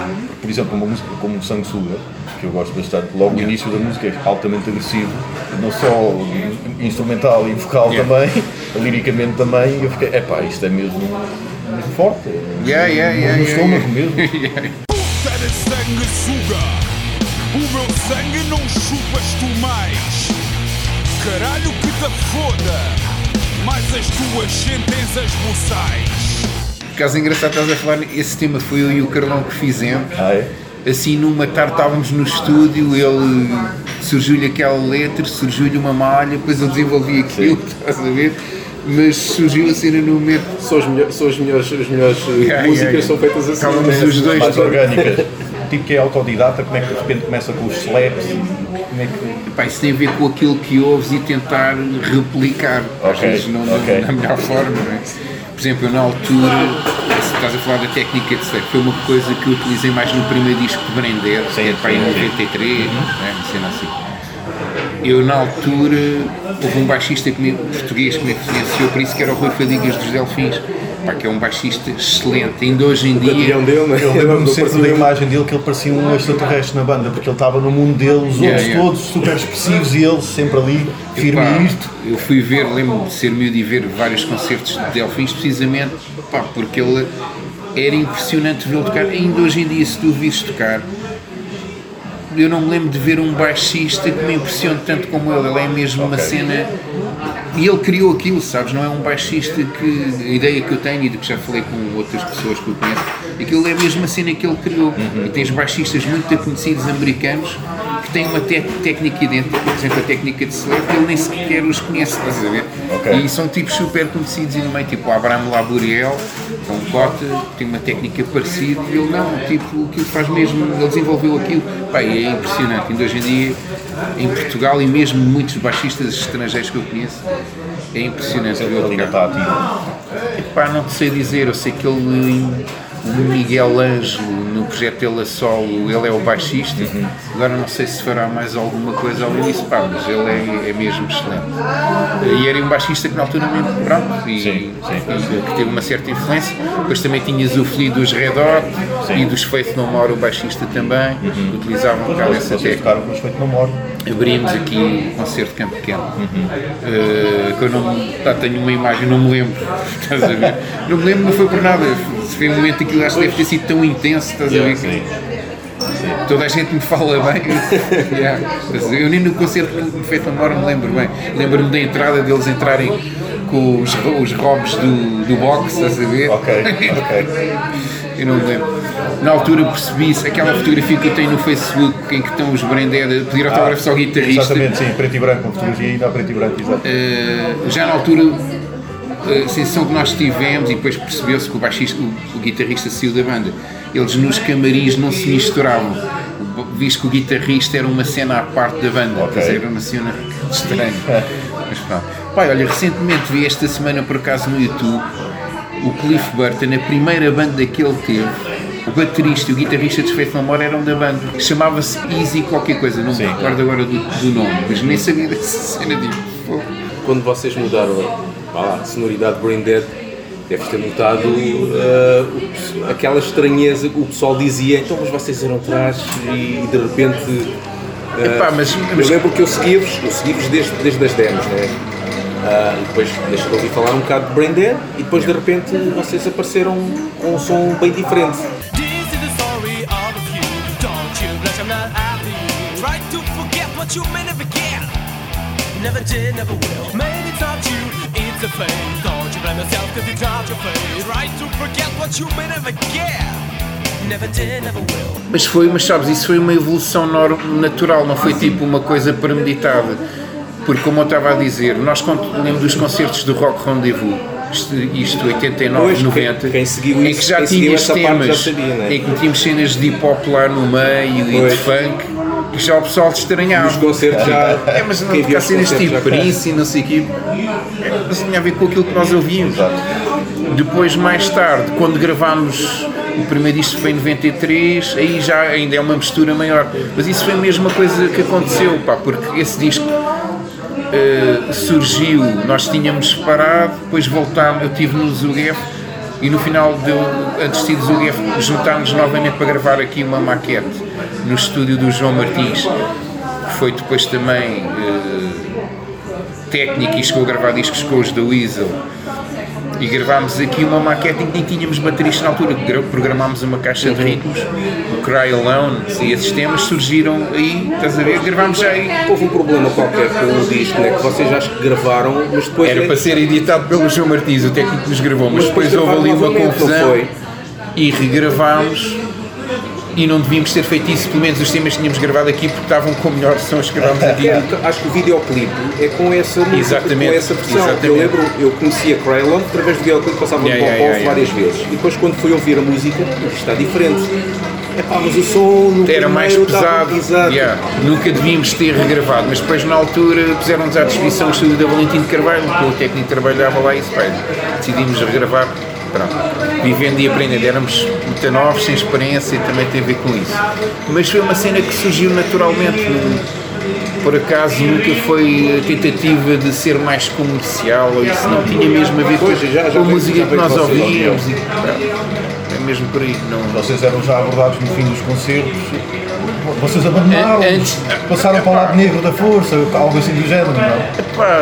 Por exemplo, uma música como Sanguessuga, que eu gosto bastante, logo no início da música é altamente agressivo, não só instrumental e vocal Yeah. também, liricamente também, e eu fiquei, epá, isto é mesmo, mesmo forte. Yeah, yeah, yeah, no yeah, estômago yeah. mesmo. Puta de sanguessuga O meu sangue não chupas tu mais Caralho que te foda Mais as tuas sentenças buçais Por acaso engraçado estás a falar, esse tema foi eu e o Carlão que fizemos. Ah, é? Assim, numa tarde estávamos no estúdio, ele surgiu-lhe aquela letra, surgiu-lhe uma malha, depois ele desenvolvia aquilo, estás a ver? Mas surgiu a cena no momento. São as melhores, são as melhores, as melhores uh, Yeah, músicas yeah, yeah. são feitas assim. Estávamos né? os dois mais orgânicas. tipo que é autodidata, como é que de repente começa com os slaps como é que. Pá, isso tem a ver com aquilo que ouves e tentar replicar, às Ok, vezes não na- ok. na melhor forma, não é? Por exemplo, eu na altura, se estás a falar da técnica de slap, foi uma coisa que eu utilizei mais no primeiro disco de Brender, que é para em sim, sim. 93, não é? uma cena assim. Eu na altura, houve um baixista que me, português que me influenciou por isso, que era o Rui Fadigas dos Delfins, pá, que é um baixista excelente, ainda hoje em dia... Campeão dele, né? Eu lembro-me sempre da imagem dele que ele parecia um extraterrestre na banda, porque ele estava no mundo dele, os Yeah, outros yeah. todos super expressivos e ele sempre ali, firme Pá, nisto. Eu fui ver, lembro-me de ser miúdo e ver vários concertos de Delfins, precisamente pá, porque ele era impressionante vê-lo tocar. Ainda hoje em dia, se tu o vires tocar, eu não me lembro de ver um baixista que me impressione tanto como ele. Ele é mesmo uma cena. E ele criou aquilo, sabes? Não é um baixista que. A ideia que eu tenho e de que já falei com outras pessoas que eu conheço, aquilo é mesmo a cena que ele criou. E tens baixistas muito conhecidos americanos que têm uma técnica idêntica, por exemplo, a técnica de slap, ele nem sequer os conhece, estás a ver? Ok. E são tipos super conhecidos e no meio, tipo o Abraham Laburiel, com um cota, tem uma técnica parecida e ele não, tipo, aquilo faz mesmo, ele desenvolveu aquilo. Pá, e é impressionante. Ainda hoje em dia, em Portugal e mesmo muitos baixistas estrangeiros que eu conheço, é impressionante Ele ainda está ativo. Pá, não sei dizer, eu sei que ele, o Miguel Ângelo, no projeto dele a solo, ele é o baixista. Agora não sei se fará mais alguma coisa além disso, pá, mas ele é, é mesmo excelente. E era um baixista que na altura mesmo, pronto, e, Sim, sim. e que teve uma certa influência. Depois também tinhas o Flea dos Red Hot e dos Faith No More, o baixista também, utilizavam um bocado essa técnica tocaram com os no Moro. Abrimos aqui um concerto de Campo Pequeno. Eh, que eu não tá, tenho uma imagem, não me lembro. Estás a ver? Não me lembro, não foi por nada. Foi um momento que acho que deve ter sido tão intenso, estás a ver? Sim. Toda a gente me fala bem. Yeah. Eu nem no concerto que feito a memória me lembro bem. Lembro-me da entrada deles entrarem com os, os robes do, do boxe, estás a ver? Ok, ok. Eu não me lembro. Na altura percebi-se aquela fotografia que eu tenho no Facebook em que estão os Branded a pedir autógrafos ao guitarrista. Exatamente, sim, preto e branco, uma fotografia ainda a preto e branco, exato. Uh, já na altura a sensação que nós tivemos e depois percebeu-se que o baixista, o, o guitarrista saiu da banda eles nos camarins não se misturavam visto que o guitarrista era uma cena à parte da banda Ok. quer dizer, era uma cena estranha mas pronto Pai, olha, recentemente vi esta semana por acaso no YouTube o Cliff Burton, a primeira banda que ele teve o baterista e o guitarrista de Faith No More eram da banda chamava-se Easy qualquer coisa, não me Sim. recordo agora do, do nome mas nem sabia dessa cena de Quando vocês mudaram a sonoridade Brain Dead, deves ter notado uh, o- aquela estranheza que o pessoal dizia, então mas vocês eram atrás e de repente. uh, Epá, mas- eu mas- lembro que eu segui-vos, eu segui-vos desde, desde as demos, né? Ah, e depois deixa de ouvir falar um bocado de Brain Dead e depois de repente vocês apareceram com um som bem diferente. Never did, never will. Maybe you, it's a fate. Don't you blame yourself cause your fate. To forget what you may never get. Mas foi, mas sabes, isso foi uma evolução natural, não foi tipo uma coisa premeditada. Porque como eu estava a dizer, nós lembro dos concertos do Rock Rendezvous, isto, isto 89, Pois, quem- 90, quem seguiu em que já quem parte temas, sabia, né? em que tínhamos cenas de hip hop lá no meio e Pois. de funk, que já o pessoal te estranhava. Nos concertos já- É, mas não quem tocar os cenas tipo. Prince e não sei o quê. É, Mas tinha a ver com aquilo que nós ouvíamos. Depois, mais tarde, quando gravámos o primeiro disco foi em 93, aí já ainda é uma mistura maior. Mas isso foi a mesma coisa que aconteceu, pá, porque esse disco eh, surgiu, nós tínhamos parado, depois voltámos, eu estive no ZUGF e no final, de, antes de ir ZUGF, juntámos novamente para gravar aqui uma maquete no estúdio do João Martins, que foi depois também eh, técnico e chegou a gravar discos com os da Weasel. E gravámos aqui uma maquete em que nem tínhamos baterista na altura, gra- programámos uma caixa de ritmos, o Cry Alone e esses temas surgiram aí, estás a ver? Gravámos já aí. Houve um problema qualquer com o disco, né? que vocês acho que gravaram, mas depois. Era para ser editado pelo João Martins, o técnico que nos gravou, mas Mas depois depois houve ali uma confusão foi? e regravámos e não devíamos ter feito isso, pelo menos os temas que tínhamos gravado aqui porque estavam com melhor som que gravámos aqui. Então, acho que o videoclipe é com essa música, Exatamente, com essa versão. Eu exatamente. lembro, eu conhecia Craylon através do videoclipe, passava Yeah, no yeah, yeah, várias vezes. E depois quando fui ouvir a música, está diferente. É pá, mas o som no Era mais pesado, yeah. nunca devíamos ter regravado, mas depois na altura puseram-nos à disposição o estúdio da Valentim de Carvalho, que o técnico trabalhava lá e decidimos regravar. Pronto. Vivendo e aprendendo, éramos muito novos, sem experiência e também tem a ver com isso. Mas foi uma cena que surgiu naturalmente. Por acaso nunca foi a tentativa de ser mais comercial ou isso, não tinha mesmo a ver com, com a música que nós ouvíamos. E, pronto. é mesmo por aí. Não, Vocês eram já abordados no fim dos concertos. Vocês abandonaram, An- antes- passaram para o lado negro da força, algo assim do género, não? Pá,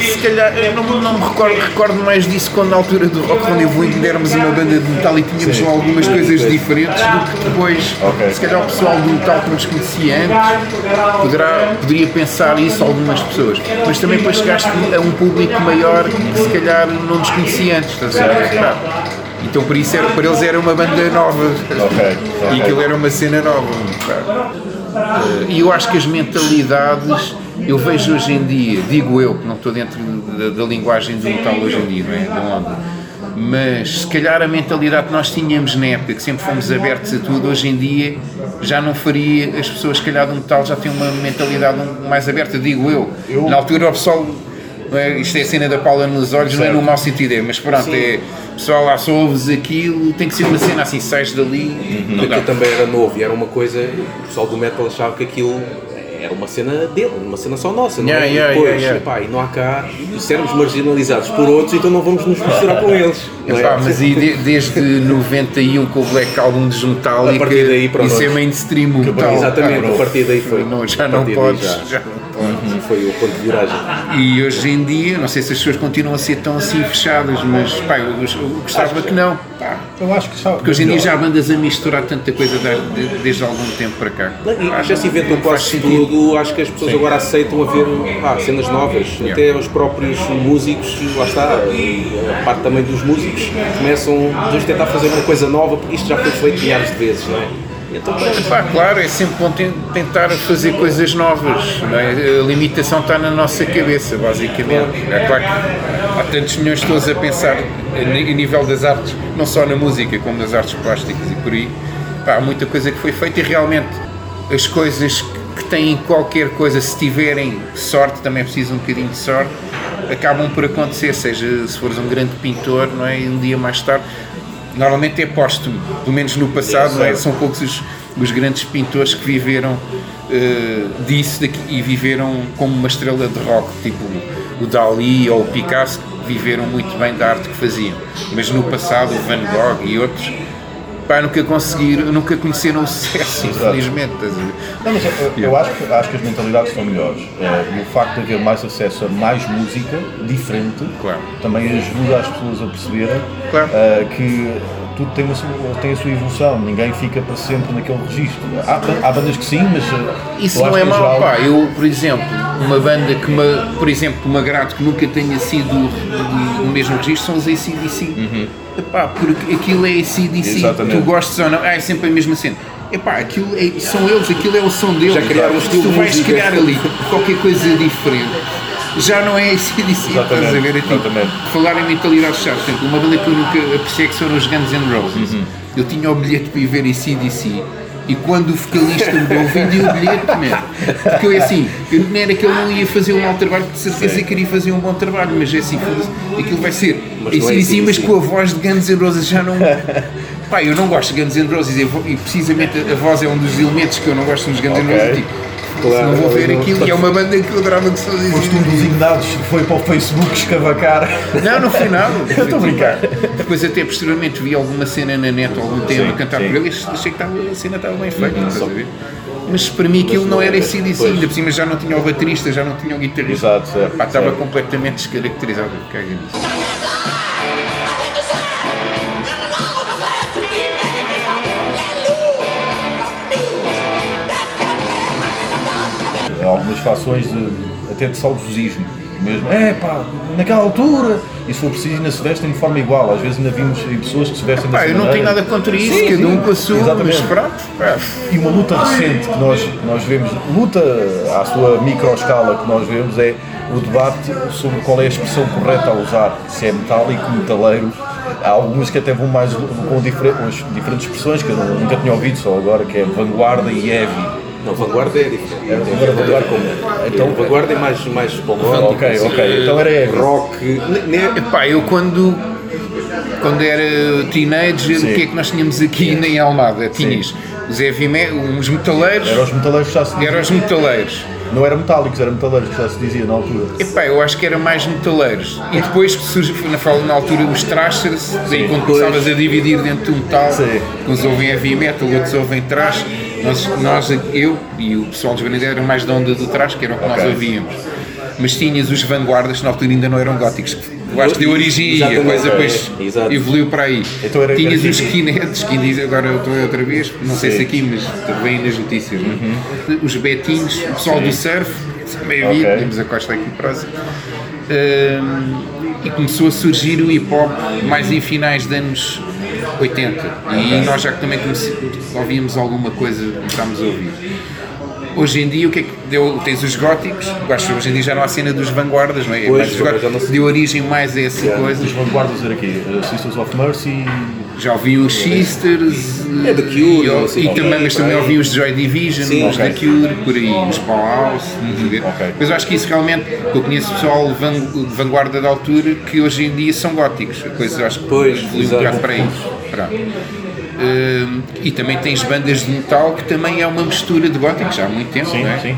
se calhar, eu não, não me recordo, recordo mais disso quando na altura do Rock Rendezvous ainda éramos uma banda de metal e tínhamos Sim. algumas coisas diferentes do que depois. Ok. Se calhar o pessoal do metal que nos conhecia antes poderá, poderia pensar isso algumas pessoas. Mas também depois chegaste a um público maior que se calhar não nos conhecia antes, estás a ver? Então por isso era, para eles era uma banda nova. Ok, E aquilo era uma cena nova. Eh, E eu acho que as mentalidades, eu vejo hoje em dia, digo eu, que não estou dentro da, da linguagem do metal hoje em dia, não é? Da onda. Mas se calhar a mentalidade que nós tínhamos na época, que sempre fomos abertos a tudo, hoje em dia já não faria, as pessoas se calhar do metal já têm uma mentalidade mais aberta, digo eu. Na altura o pessoal, não é? isto é a cena da Paula nos olhos, não é no mau sentido, é, mas pronto, é, pessoal lá só ouves aquilo, tem que ser uma cena assim, sais dali, não Porque dá. eu também era novo e era uma coisa, o pessoal do metal achava que aquilo era uma cena dele, uma cena só nossa, não Yeah, é? yeah, e depois, yeah, yeah. epá, e não há cá, se éramos marginalizados por outros, então não vamos nos misturar com eles. não é? Epá, mas e de- desde 91 com o Black Album dos Metallica, A partir daí, pronto. isso é mainstream o metal. Exatamente, Ah, a partir daí foi. Não, já não podes, já. já não podes. Foi o ponto de viragem. E hoje em dia, não sei se as pessoas continuam a ser tão assim fechadas, mas pá, eu, eu gostava que não. Pá, Eu acho que sabe. porque hoje em dia já há bandas a misturar tanta coisa da- de- desde algum tempo para cá. E já se inventou Faz quase tudo, acho que as pessoas agora aceitam a ver pá, cenas novas, Yeah. até os próprios músicos, lá está, e a parte também dos músicos, começam a tentar fazer uma coisa nova, porque isto já foi feito milhares de vezes, não é? Então, claro, é sempre bom ten- tentar fazer coisas novas. é? A limitação está na nossa cabeça, basicamente. É claro que há tantos milhões de pessoas a pensar a nível das artes, não só na música, como nas artes plásticas e por aí. Pá, há muita coisa que foi feita e realmente as coisas que- têm qualquer coisa, se tiverem sorte, também precisam um bocadinho de sorte, acabam por acontecer, seja se fores um grande pintor, não é? E um dia mais tarde normalmente é póstumo, pelo menos no passado, é? são poucos os, os grandes pintores que viveram eh, disso daqui- e viveram como uma estrela de rock, tipo o Dali ou o Picasso, que viveram muito bem da arte que faziam. Mas no passado, o Van Gogh e outros, pá, nunca conseguiram, nunca conheceram o sucesso, infelizmente. Não, mas eu, eu acho, que, acho que as mentalidades estão melhores. Eh, e o facto de haver mais acesso a mais música diferente Claro. também ajuda as pessoas a perceberem Claro. eh, que tudo tem, uma tem a sua evolução, ninguém fica para sempre naquele registro. Há, há bandas que sim, mas. eh, Isso não é mau, geral, pá. Eu, por exemplo, uma banda que me, por exemplo, que me agrade que nunca tenha sido do, do mesmo registro são os ACDC. Epá, porque aquilo é ACDC, Exatamente. tu gostes ou não, é sempre a mesma cena. Epá, aquilo é, são eles, aquilo é o som deles. Já criaram um estilo tu vais criar ali qualquer coisa diferente. Já não é ACDC, estás a ver? É tipo, exatamente. falar em mentalidades chaves, exemplo, uma banda que eu nunca apreciei que foram os Guns N' Roses. Uhum. Eu tinha o bilhete para ir ver ACDC e quando o vocalista me deu, vendi o bilhete, man. Porque eu é assim, eu não era que ele não ia fazer um mau trabalho, de certeza que iria fazer um bom trabalho, mas é assim, aquilo vai ser Mas é ACDC, mas com a voz de Guns N' Roses já não. Pá, eu não gosto de Guns N' Roses e, precisamente a voz é um dos elementos que eu não gosto nos Guns N' Ok. Roses. Tipo, Claro, se não vou ver não- aquilo, e é uma banda que eu adorava que se fazia Foste um dos ignados que foi para o Facebook escavacar. Não, não foi nada. Eu estou a brincar. Depois até posteriormente vi alguma cena na net, algum tema a cantar sim. por ele e achei que a cena estava bem feita, estás a ver? Mas para mim aquilo não era ACDC, ainda por cima já não tinha o baterista, já não tinha o guitarrista. Exato, certo, Pá, estava completamente descaracterizado. Caga nisso. Algumas fações de, até de saudosismo mesmo. É pá, naquela altura, e se for preciso ainda se vestem de forma igual. Às vezes ainda vimos pessoas que se vestem Pá, dessa eu não tenho nada contra isso, Sim, cada um com a sua, mas exatamente. pronto. E uma luta recente que nós, que nós vemos, luta à sua microescala que nós vemos é o debate sobre qual é a expressão correta a usar, se é metálico, metaleiro. Há algumas que até vão mais com diferentes, diferentes expressões que eu nunca tinha ouvido, só agora, que é vanguarda e heavy. Não, vanguarda é diferente. É, Tem vanguarda como. Então- vanguarda é mais, mais romântico. Ok, ok, então era heavy. Rock. ne- Epá, eu quando, quando era teenager, Sim. o que é que nós tínhamos aqui em Almada? Tinhas os heavy uns metaleiros, Eram os metaleiros que já se dizia. eram os metaleiros. Não eram metálicos, eram metaleiros que já se dizia na altura. Epá, eu acho que era mais metaleiros. E depois que surge, na, fala- na altura, os thrashers, daí quando começavas a dividir dentro de um metal, Sim. uns ouvem heavy metal, outros ouvem thrash, nós, nós, eu e o pessoal dos Grandes eram mais da onda do thrash, que era o que nós Ok. ouvíamos. Mas tinhas os vanguardas, que na altura ainda não eram góticos, eu acho que deu origem aí, a coisa depois é, evoluiu para aí. Então era- tinhas era os skinheads, que diz agora eu estou outra vez, não sei Sim. se aqui, mas vem nas notícias, é? Os betinhos, o pessoal do surf, meio Ok. okay. temos a costa aqui próxima. Hum, e começou a surgir o hip hop mais em finais de anos 80 e nós já que também ouvíamos alguma coisa, começámos a ouvir. Hoje em dia o que é que deu? Tens os góticos, eu acho que hoje em dia já não há cena dos vanguardas, não é? Pois, Mas os góticos já não se- deu origem mais a essa coisa. Os vanguardas era aqui, uh, Sisters of Mercy. Já ouvi os Sisters É The Cure, e, e sei. também, mas também ouvi os Joy Division, Sim, os ok. The Cure, por aí, os Powerhouse, estás a ver? ok. Mas eu acho que isso realmente, eu conheço pessoal de vanguarda da altura que hoje em dia são góticos, a coisa acho que Pois, evoluiu um bocado para. Pronto. Hum, e também tens bandas de metal que também é uma mistura de góticos já há muito tempo, Sim, não é? sim.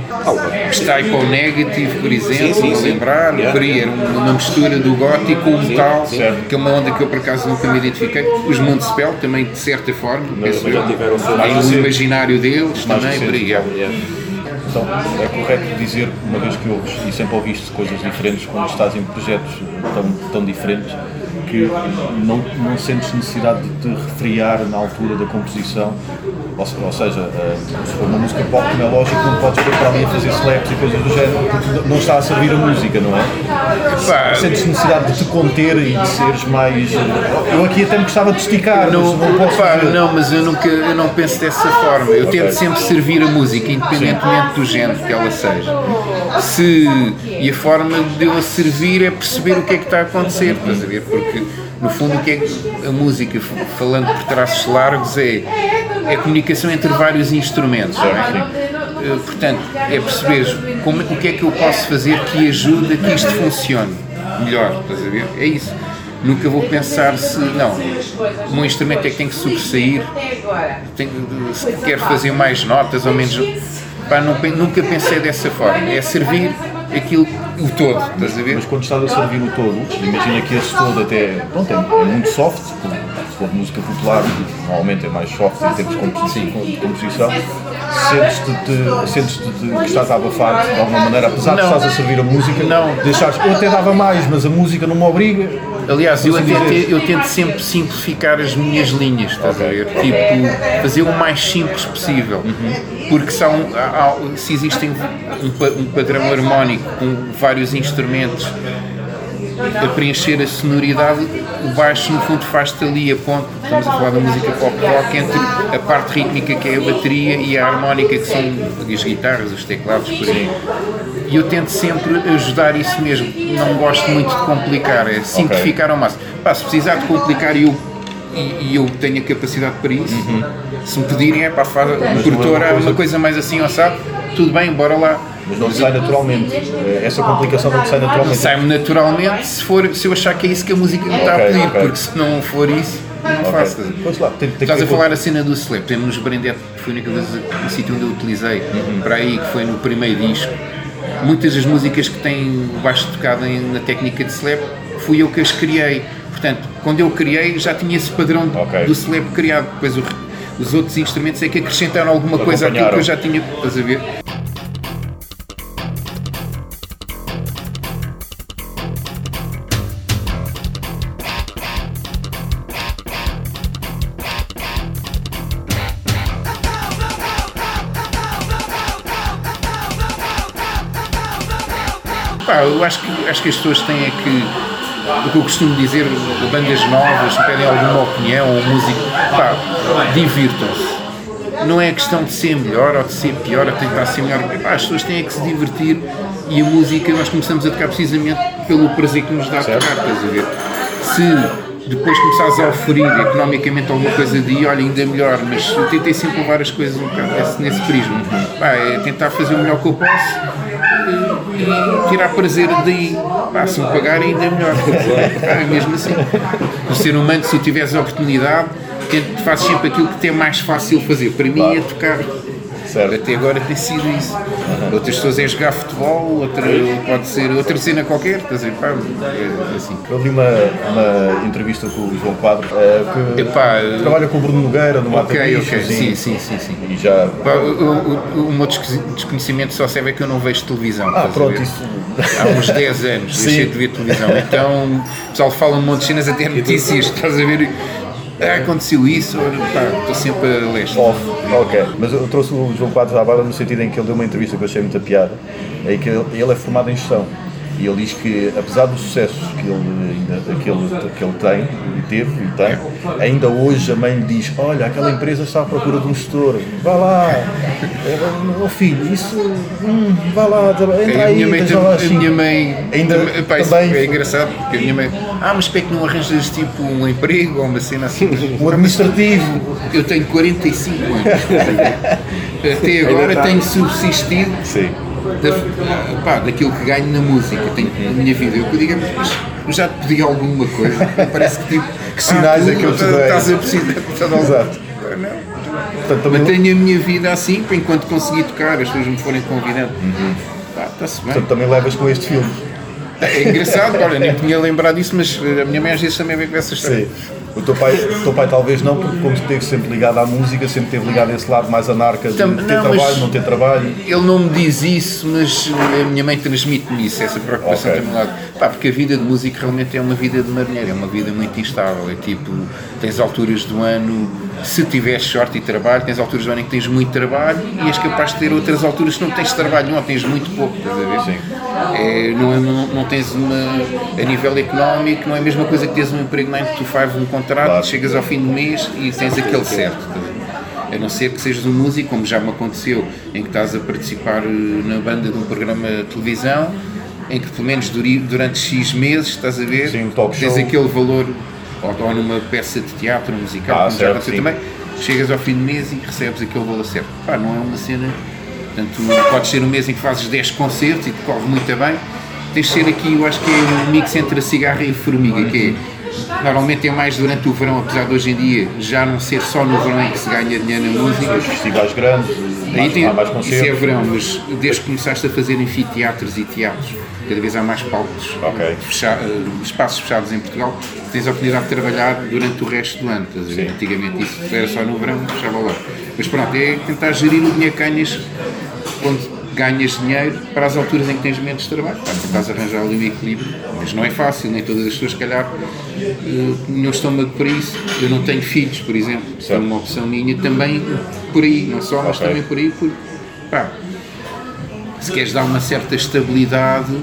Typo Negative, por exemplo, sim, sim. lembrar, Yeah. uma mistura do gótico com o metal, que é uma onda que eu por acaso nunca me identifiquei. Os Montespel também, de certa forma, penso eu. o imaginário deles Mais também, por aí. é. Então, é correto dizer, uma vez que ouves e sempre ouviste coisas diferentes, quando estás em projetos tão, tão diferentes, que não, não sentes necessidade de te refriar na altura da composição. Ou, ou seja, eh, se for uma música pop, como é lógico, não podes pôr para ali a fazer slaps e coisas do género, porque não está a servir a música, não é? Pá, Sentes necessidade de te conter e de seres mais. eh, Eu aqui até me gostava de esticar, não, mas não posso pá, não, mas eu nunca eu não penso dessa forma. Eu tento sempre servir a música, independentemente do género que ela seja. Se, e a forma de eu a servir é perceber o que é que está a acontecer, estás a ver? Porque no fundo o que é que a música, falando por traços largos, é, é comunicação entre vários instrumentos, é? Eh, Portanto, é perceber como, o que é que eu posso fazer que ajude a que isto funcione melhor, estás a ver? É isso. Nunca vou pensar se, não, meu instrumento é que tem que sobressair, se quer fazer mais notas ou menos. Pá, nunca pensei dessa forma. É servir aquilo, o todo, estás a ver? Mas quando estás a servir o todo, imagina que esse todo até pronto, é, é muito soft, se for de música popular, normalmente é mais soft em termos de composição, de composição sentes-te te- sentes-te te- que estás a abafar de alguma maneira, apesar de Não. estás a servir a música, Não. deixares, eu até dava mais, mas a música não me obriga. Aliás, eu, Assim até, dizer. te- eu tento sempre simplificar as minhas linhas, estás a ver? Tipo, fazer o mais simples possível. Porque se, há um- há- há- se existem um, um padrão harmónico com vários instrumentos a preencher a sonoridade, o baixo no fundo faz-te ali a ponte, estamos a falar da música pop rock, entre a parte rítmica que é a bateria e a harmónica que são as guitarras, os teclados, por aí. E eu tento sempre ajudar isso mesmo. Não gosto muito de complicar, é simplificar ao máximo. Pá, se precisar de complicar e eu, e, e eu tenho a capacidade para isso, se me pedirem, é pá, faz não é produtora, uma coisa- mais assim, ó, sabe? Tudo bem, bora lá. Mas não sai naturalmente. Eh, Essa complicação não sai naturalmente. Sai-me naturalmente se, for, se eu achar que é isso que a música me está a Ok, pedir, ok. porque se não for isso, não Ok. faço. a? Pois lá, tem, tem que Estás a falar a cena do slap, temos que foi a única vez um sítio onde eu utilizei, para aí, que foi no primeiro disco. Muitas das músicas que têm o baixo tocado na técnica de slap, fui eu que as criei. Portanto, quando eu criei, já tinha esse padrão do slap criado. Depois o- os outros instrumentos é que acrescentaram alguma coisa àquilo que eu já tinha. Estás a ver? Eu acho que, acho que as pessoas têm é que, o que eu costumo dizer, bandas novas, se pedem alguma opinião ou música, pá, divirtam-se. Não é questão de ser melhor ou de ser pior ou tentar ser melhor. Pá, as pessoas têm é que se divertir e a música nós começamos a tocar precisamente pelo prazer que nos dá a tocar, estás a ver? Se depois começares a oferir economicamente alguma coisa de olha, ainda melhor, mas eu tentei sempre levar as coisas um bocado nesse, nesse prisma. Pá, é tentar fazer o melhor que eu posso e, e tirar prazer daí. Pá, se me pagarem ainda melhor. Pá, é mesmo assim. O ser humano, se tu tiveres a oportunidade, fazes sempre aquilo que te é mais fácil fazer. Para mim é tocar. Certo. Até agora tem sido isso. Outras pessoas é jogar futebol, outra pode ser outra cena qualquer, estás a ver? Pá, é assim. Eu vi uma, uma entrevista com o João Quadros, eh, que Epá, trabalha com o Bruno Nogueira no Mata Ok, e- sim, sim, sim, sim. E já. Pá, o, o, o meu desco- desconhecimento só serve é que eu não vejo televisão. Ah, pronto, isso. Há uns 10 anos deixei de ver televisão. Então o pessoal fala um monte de cenas, até notícias, estás a ver? Ah, aconteceu isso, estou sempre a leste. Off, ok. Mas eu trouxe o João Quadros à baila no sentido em que ele deu uma entrevista que eu achei muita piada, é que ele é formado em gestão. E ele diz que, apesar dos sucessos que ele, que ele, que ele tem, e teve e tem, ainda hoje a mãe lhe diz: Olha, aquela empresa está à procura de um gestor, vá lá, meu filho, isso, hum, vá lá, entra a aí, minha mãe, tam- lá a assim. minha mãe Ainda pá, também- é engraçado porque a minha mãe, ah, mas para que não arranjas tipo um emprego ou uma cena assim? O administrativo. Eu tenho 45 anos. Até agora tenho subsistido Sim. Da, pá, daquilo que ganho na música, tenho na minha vida. Eu digo, mas já te pedi alguma coisa. Parece que tipo. Que sinais é que eu te dei? Estás a precisar Exato. Não. Portanto, também, Mas tenho a minha vida assim, enquanto conseguir tocar, as pessoas me forem convidando. Pá, está-se bem. portanto, também levas com este filme. É engraçado, olha, nem tinha lembrado disso, mas a minha mãe às vezes também vem com essa história. Sim. O teu pai, o teu pai talvez não, porque como esteve sempre ligado à música, sempre esteve ligado a esse lado mais anarca de Tam- ter não, trabalho, não ter trabalho. Ele não me diz isso, mas a minha mãe transmite-me isso, essa preocupação Ok. também lá. Pá, porque a vida de músico realmente é uma vida de marinheiro, é uma vida muito instável. É tipo, tens alturas do ano, se tiveres sorte e trabalho, tens alturas do ano em que tens muito trabalho e és capaz de ter outras alturas que não tens trabalho, não, tens muito pouco, estás a ver? É, não, é- não, não tens uma. a nível económico, não é a mesma coisa que tens um emprego 9 to 5, um contrato, Claro. chegas ao fim do mês e tens aquele certo. a não ser que sejas um músico, como já me aconteceu, em que estás a participar eh, na banda de um programa de televisão, em que pelo menos durante X meses, estás a ver, Sim, tens show. aquele valor, ou, numa peça de teatro, musical, Ah, como já certo, aconteceu sim. também, chegas ao fim do mês e recebes aquele valor certo. Pá, não é uma cena. Portanto, podes ser um mês em que fazes 10 concertos e te corre muito bem. Tens de ser aqui, eu acho que é um mix entre a cigarra e a formiga, que é. Normalmente é mais durante o verão, apesar de hoje em dia já não ser só no verão em que se ganha dinheiro na música. Os festivais grandes, Aí mais, tem, há mais isso é concertos. verão, mas desde que começaste a fazer anfiteatros e teatros, cada vez há mais palcos, Ok. fecha- eh, espaços fechados em Portugal, tens a oportunidade de trabalhar durante o resto do ano. Antigamente isso era só no verão, fechava lá. Mas pronto, é tentar gerir o dinheiro que ganhas quando ganhas dinheiro para as alturas em que tens menos trabalho. Pá, tentas arranjar ali um equilíbrio, mas não é fácil, nem todas as pessoas, se calhar, eh, tinham estômago para isso. Eu não tenho filhos, por exemplo, isso é uma opção minha também por aí, não só, mas Ok. também por aí, por, pá, se queres dar uma certa estabilidade,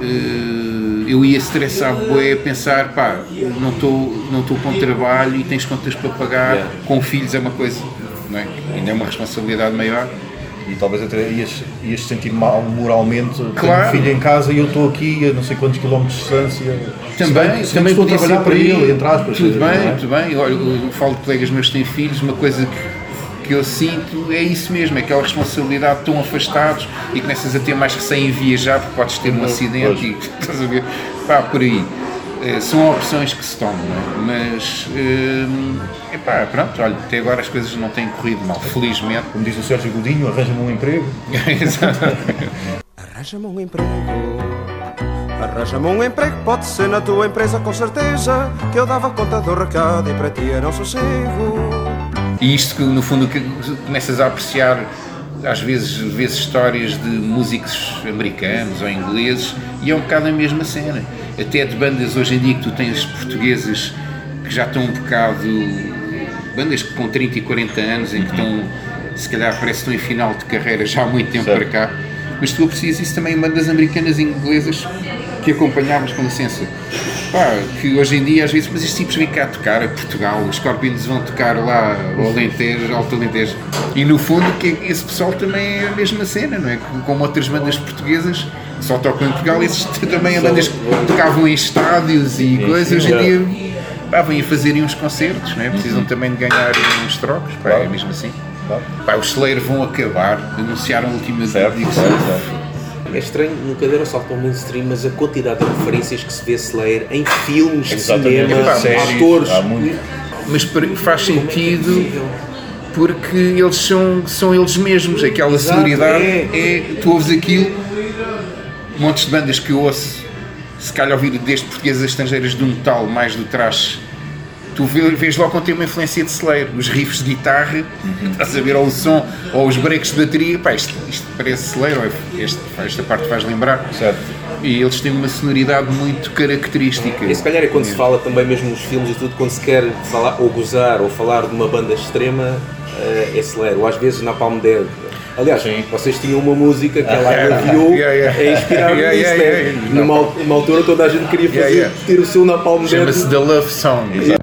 eh, eu ia estressar bué a pensar, pá, não estou não estou com trabalho e tens contas para pagar, Yeah. com filhos é uma coisa, não é? Ainda é uma responsabilidade maior. E talvez até ias, ias sentir mal moralmente. Tenho Claro. um filho em casa e eu estou aqui a não sei quantos quilómetros de distância. Se Também, bem se também estou a trabalhar para aí. ele, entre aspas. Tudo não bem, é? tudo bem. Olha, eu, falo de colegas meus que têm filhos, uma coisa que, que eu sinto é isso mesmo, é aquela responsabilidade tão afastados e começas a ter mais receio em viajar porque podes ter um acidente e estás a ver, pá, por aí. Eh, são opções que se tomam, é? mas hum, epá, pronto, olha, até agora as coisas não têm corrido mal, felizmente. Como diz o Sérgio Godinho, arranja-me um emprego. Exato. Arranja-me um emprego. Arranja-me um emprego, pode ser na tua empresa com certeza. Que eu dava conta do recado e para ti era um sossego. E isto que no fundo que começas a apreciar, às vezes vês histórias de músicos americanos ou ingleses e é um bocado a mesma cena. Até de bandas hoje em dia que tu tens portuguesas que já estão um bocado. bandas com 30 e 40 anos em que estão, se calhar parece que estão em final de carreira já há muito tempo Certo. para cá. Mas tu aprecias isso também em bandas americanas e inglesas que acompanhavas com licença. Pá, que hoje em dia às vezes, mas estes tipos vêm cá tocar a Portugal, os Scorpions vão tocar lá ao Alentejo, Alto Alentejo. E no fundo que esse pessoal também é a mesma cena, não é? Como outras bandas portuguesas só tocam em Portugal, esses também a bandas que tocavam em estádios e coisas, hoje em dia pá, vêm a fazerem uns concertos, não é? Precisam também de ganhar uns trocos, pá, é mesmo assim. Pá, os Slayer vão acabar, anunciaram a última Certo, certo, certo. É estranho, nunca deram salto ao mainstream, mas a quantidade de referências que se vê Slayer em filmes, de Exatamente. cinema, séries, atores. mas para- faz sentido porque eles são, são eles mesmos, aquela Exato, sonoridade é. é. tu ouves aquilo, montes de bandas que eu ouço, se calhar ouvir desde portuguesas estrangeiras do metal, mais do trash, tu vê- vês logo quando tem uma influência de Slayer, os riffs de guitarra, estás a ver, ou o som, ou os breaks de bateria, pá, isto, isto parece Slayer, ou é- este- esta parte faz lembrar. Certo. E eles têm uma sonoridade muito característica. E se calhar é quando se fala também mesmo nos filmes e tudo, quando se quer falar ou gozar ou falar de uma banda extrema, eh, é Slayer, ou às vezes na Palm Dead. Aliás, vocês tinham uma música que a Live Review Yeah, yeah. é Yeah, nisso, yeah, né? Numa, al- numa altura toda a gente queria fazer, ter o seu na Palm Dead. Chama-se The Love Song.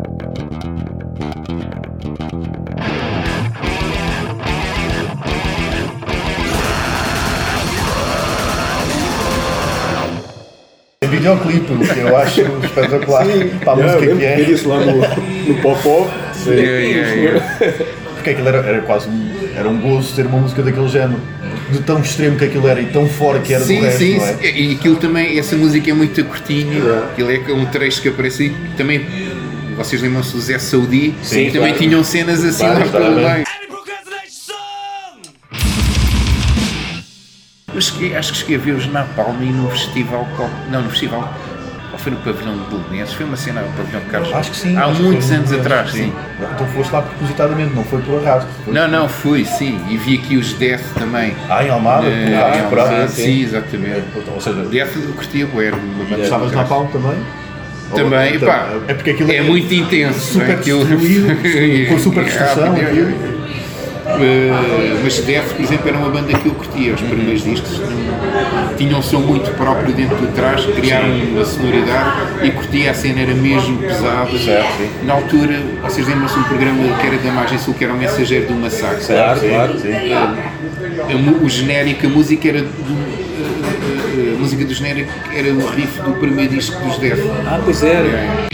Videoclipe, o que eu acho espetacular para a música que é. disse lá no, no Pop-Off. Yeah, yeah, yeah. Porque aquilo era, era quase um, era um gozo ter uma música daquele género, de tão extremo que aquilo era e tão fora que era Sim, do resto, sim, não é? sim. E aquilo também, essa música é muito curtinho, aquilo é um trecho que aparece aí. Também, vocês lembram-se do Zé Saudi? Sim, também claro. tinham cenas assim lá pelo meio. Acho que cheguei a ver-os na Palma e no festival. Não, no festival. Ou foi no pavilhão de Belenenses? Foi uma cena no pavilhão de Carlos. Acho que sim. Há muitos anos atrás, tempo, sim. Então foste lá propositadamente, não foi por arrasto. Foi... Não, não, fui, sim. E vi aqui os Death também. Ah, em Almada? Eh, Ah, em Almada, sim. sim, exatamente. Ou seja, Death eu curtia banda estavas do na. Palma também? Também, Então, pá, é porque aquilo é muito intenso, super é? Aquilo- destruído, com super destruição. Uh, mas Death, por exemplo, era uma banda que eu curtia. Os primeiros discos tinham, um som muito próprio dentro do trás, criaram uma sonoridade e curtia. A cena era mesmo pesada. Sim. Na altura, vocês lembram-se de um programa que era da Margem Sul, que era o Mensageiro do Massacre? Claro, claro. Sim. Mu- o genérico, a música era do, a- a música do genérico era o riff do primeiro disco dos Death. Ah, pois era. É.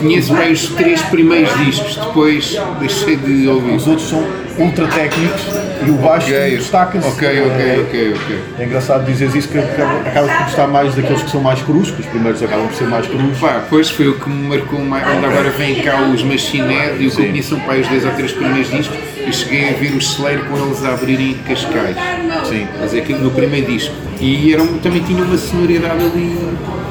Conheço bem os três primeiros discos, depois deixei de ouvir. Os outros são ultra técnicos e o baixo Ok, destaca-se. ok, ok, É- ok, ok. É engraçado dizer isso que acaba- por gostar mais daqueles que são mais crus, que os primeiros acabam por ser mais crus. Pá, pois foi o que me marcou mais. Onde agora vem cá os Machine Head e o que eu conheço pai os dois ou três primeiros discos. Eu cheguei a ver o Slayer com eles a abrirem Cascais. Sim. Mas é aquilo no primeiro disco. E era, um- também tinha uma sonoridade ali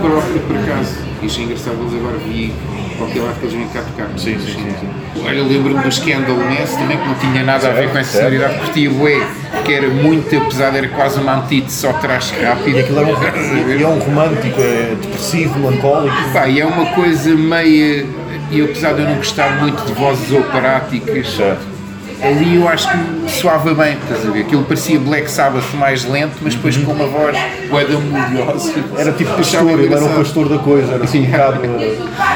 própria, por acaso. E achei engraçado, eles agora vi qualquer que eles vêm cá tocar. Sim, sim, sim, sim. Olha, eu lembro-me do Scandal Ness também, que não tinha nada a ver Certo, com essa certo. sonoridade. Curtia bué, que era muito pesado, era quase uma antítese só traz rápido. E aquilo era um, e é um romântico, é depressivo, melancólico. Pá, e é uma coisa meia. E apesar de eu não gostar muito de vozes operáticas, Certo. Ali eu acho que soava bem, estás a ver? Aquilo parecia Black Sabbath mais lento, mas depois com uma voz boeda melodiosa. Era tipo pastor, ele era o pastor da coisa, era assim um bocado.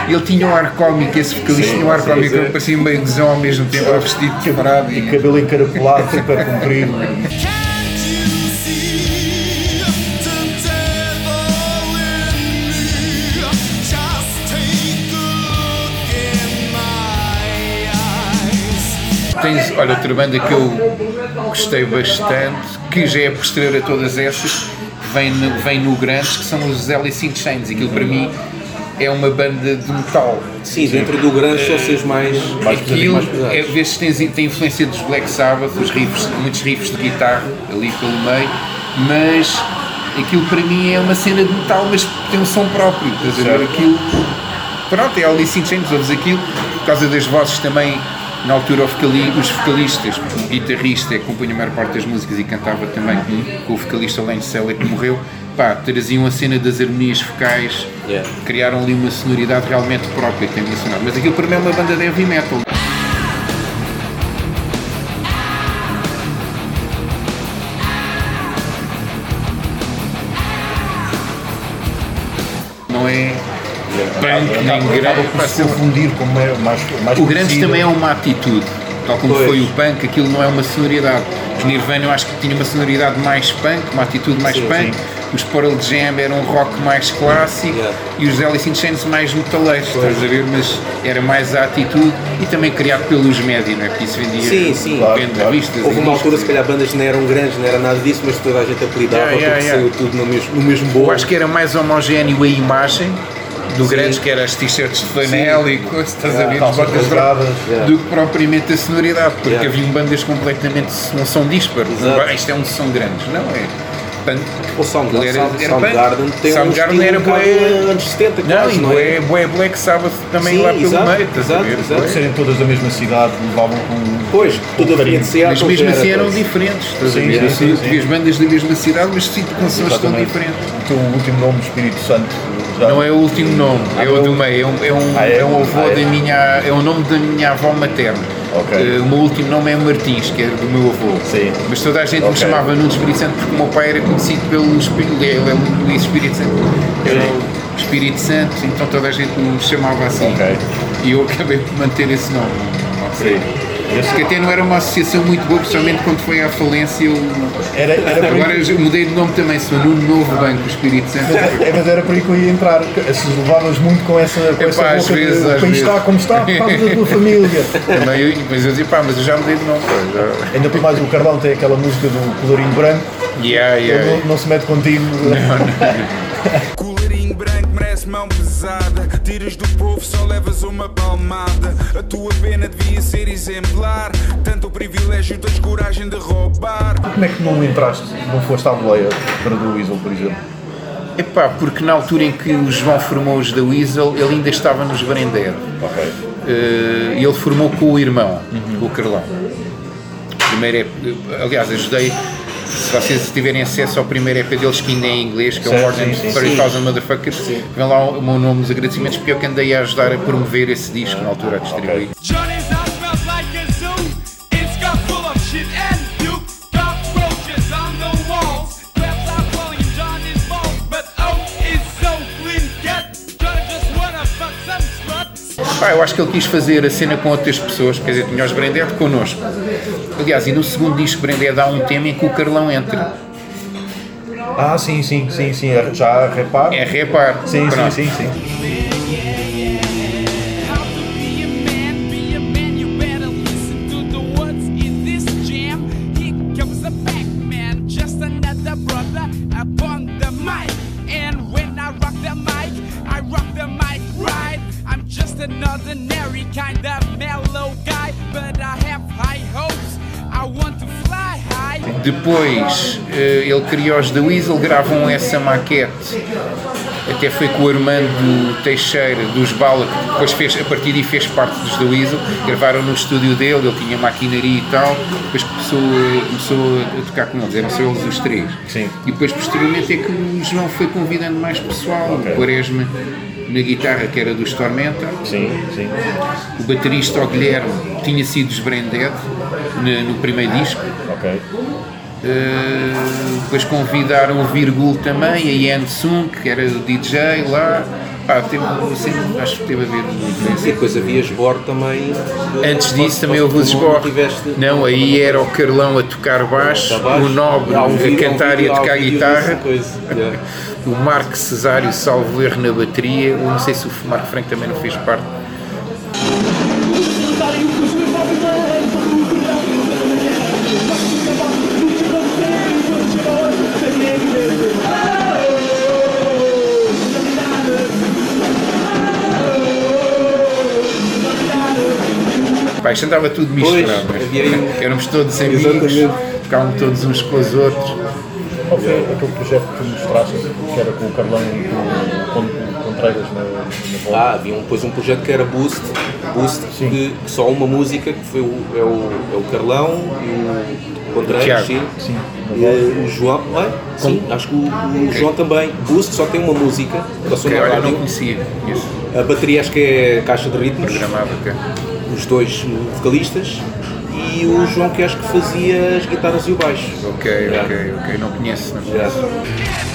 Ele tinha um ar cómico, esse vocalista Sim, tinha um ar sim, cómico, sim. ele parecia meio gozão ao mesmo tempo, vestido de quebrado. E E... cabelo encaracolado, super comprido. Tens, olha, outra banda que eu gostei bastante, que já é posterior a todas essas, vem no, vem no Grandes, que são os Alice in Chains. Aquilo para mim é uma banda de metal. Sim, dentro do grande só seres mais, mais pesadinho, Aquilo, mais pesados. é, vezes tem, tem influência dos Black Sabbath, os riffs, muitos riffs de guitarra ali pelo meio, mas aquilo para mim é uma cena de metal, mas tem um som próprio, estás a ver? Aquilo, pronto, é Alice in Chains, ouves aquilo, por causa das vozes também Na altura vocali- os vocalistas, o guitarrista que compunha a maior parte das músicas e cantava também com o vocalista Lane Sella que morreu, pá, traziam a cena das harmonias vocais, Yeah. criaram ali uma sonoridade realmente própria, que é mencionado. Mas aquilo para mim é uma banda de heavy metal. Nem grande. por se confundir como é mais, mais O grande também é uma atitude, tal como Pois. foi o punk, aquilo não é uma sonoridade. Os Nirvana eu acho que tinha uma sonoridade mais punk, uma atitude mais Sim, punk. Os Pearl Jam eram um rock mais clássico Yeah. e os Alice in Chains mais metaleiros, estás a ver? Mas era mais a atitude e também criado pelos média, não é? Porque isso vendia Sim, sim. Claro, revistas Houve uma altura, se calhar, bandas não eram grandes, não era nada disso, mas toda a gente apelidava Yeah, yeah, porque yeah. saiu tudo no mesmo, no mesmo bolo. Eu acho que era mais homogéneo a imagem do grandes, que era as t-shirts de flanela e coisas, estás a ver? As botas rasgadas. Yeah. do que propriamente a sonoridade, porque Yeah. haviam bandas completamente um som disparo. Exato. Isto é um som grande, não é? Punk. O Soundgarden, Era- era Soundgarden punk. tem um Soundgarden era um bué- anos 70, Não, quase, e não é? bué Black Sabbath também Sim, lá pelo exato, meio, estás a exato, ver? exato. Por serem todas da mesma cidade, levavam com. Pois, tudo a. Mas mesmo assim era eram diferentes, estás a Sim, ver? sim, sim, bandas da mesma cidade, mas sim, com sons tão diferentes. O teu último nome, Espírito Santo. Já... Não é o último nome, é o do meio, é um, é um, Ah, é? é um avô Ah, é? da minha. é o nome da minha avó materna. Ok. Eh, o meu último nome é Martins, que é do meu avô. Sim. Mas toda a gente me Ok. chamava Nuno Espírito Santo porque o meu pai era conhecido pelo Espírito, ele é o Luís Espírito Santo. Era o Espírito Santo, então toda a gente me chamava assim. Ok. E eu acabei por manter esse nome. Sim. Esse- Que até não era uma associação muito boa, principalmente quando foi à falência. Eu... Era, era por Agora aí, eu mudei de nome também, sou Nuno Novo Banco Espírito Santo. é, mas era por aí que eu ia entrar. Se levavas muito com essa, com Epá, essa às boca de, vezes, o às país vezes. está como está por causa da tua família. Também eu, mas eu dizia, pá, mas eu já mudei de nome. já. Ainda por mais o Carlão tem aquela música do colorinho branco, Yeah, yeah. não, não se mete contigo. Colorinho branco merece mão pesada. Tiras do povo, só levas uma palmada. A tua pena devia ser exemplar. Tanto o privilégio, tens coragem de roubar. Como é que não entraste, não foste à boleia para do Weasel, por exemplo? Epá, porque na altura em que o João formou os da Weasel, ele ainda estava nos Branded. Ok. Eh, E ele formou com o irmão, com o Carlão. Primeiro EP, aliás, ajudei. Se vocês tiverem acesso ao primeiro EP deles, que ainda é em inglês, que é o sim, sim, 30,000 Motherfuckers, vem lá o meu nome nos agradecimentos, porque eu que andei a ajudar a promover esse disco na altura a distribuir. Johnny's Pá, eu acho que ele quis fazer a cena com outras pessoas, quer dizer, tinha os Branded connosco. Aliás, e no segundo disco Branded há um tema em que o Carlão entra. Ah, sim, sim, sim, sim. é- Já reparo. É repar. Sim, sim, Pronto. sim, sim. How Depois eh, ele criou os The Weasel, gravam essa maquete. Até foi com o Armando Teixeira dos Bala, que depois fez, a partir daí fez parte dos The Weasel. Gravaram no estúdio dele, ele tinha maquinaria e tal. Depois começou, a- começou a tocar com eles, eram só eles os três. Sim. E depois, posteriormente, é que o João foi convidando mais pessoal. O Quaresma na guitarra, que era dos Tormenta. Sim, sim. O baterista, o Guilherme, tinha sido dos Branded no, no primeiro disco. Ok. Uh, depois convidaram o Virgul também, a Ian Sung, que era o DJ lá. Pá, teve, acho que teve a ver muito E depois havia Esbor também. Antes disso também houve os tiveste- Não, aí era o Carlão a tocar baixo, o Nobre a cantar e a tocar guitarra, o Marco Cesário, salvo erro, na bateria. Eu não sei se o Marco Franco também não fez parte. Isto andava tudo misturado. Pois, havia um- Éramos todos amigos, Exatamente. ficavam todos uns com os outros. Qual foi aquele projeto que tu mostraste, que era com o Carlão e com, com carreiras na, na volta. Ah, havia um, depois um projeto que era Boost, Boost que, que só uma música, que foi o, é, o, é o Carlão e o Contreiros, Tiago. sim. Sim, E, volta. o João, é? sim, acho que o, o João também. Boost só tem uma música, passou Ok, na olha, não rádio. conhecia isso. A bateria acho que é caixa de ritmos, Programava, ok. Os dois vocalistas. E o João que acho que fazia as guitarras e o baixo. Ok, Yeah. ok, ok. Não conheço, não Yeah.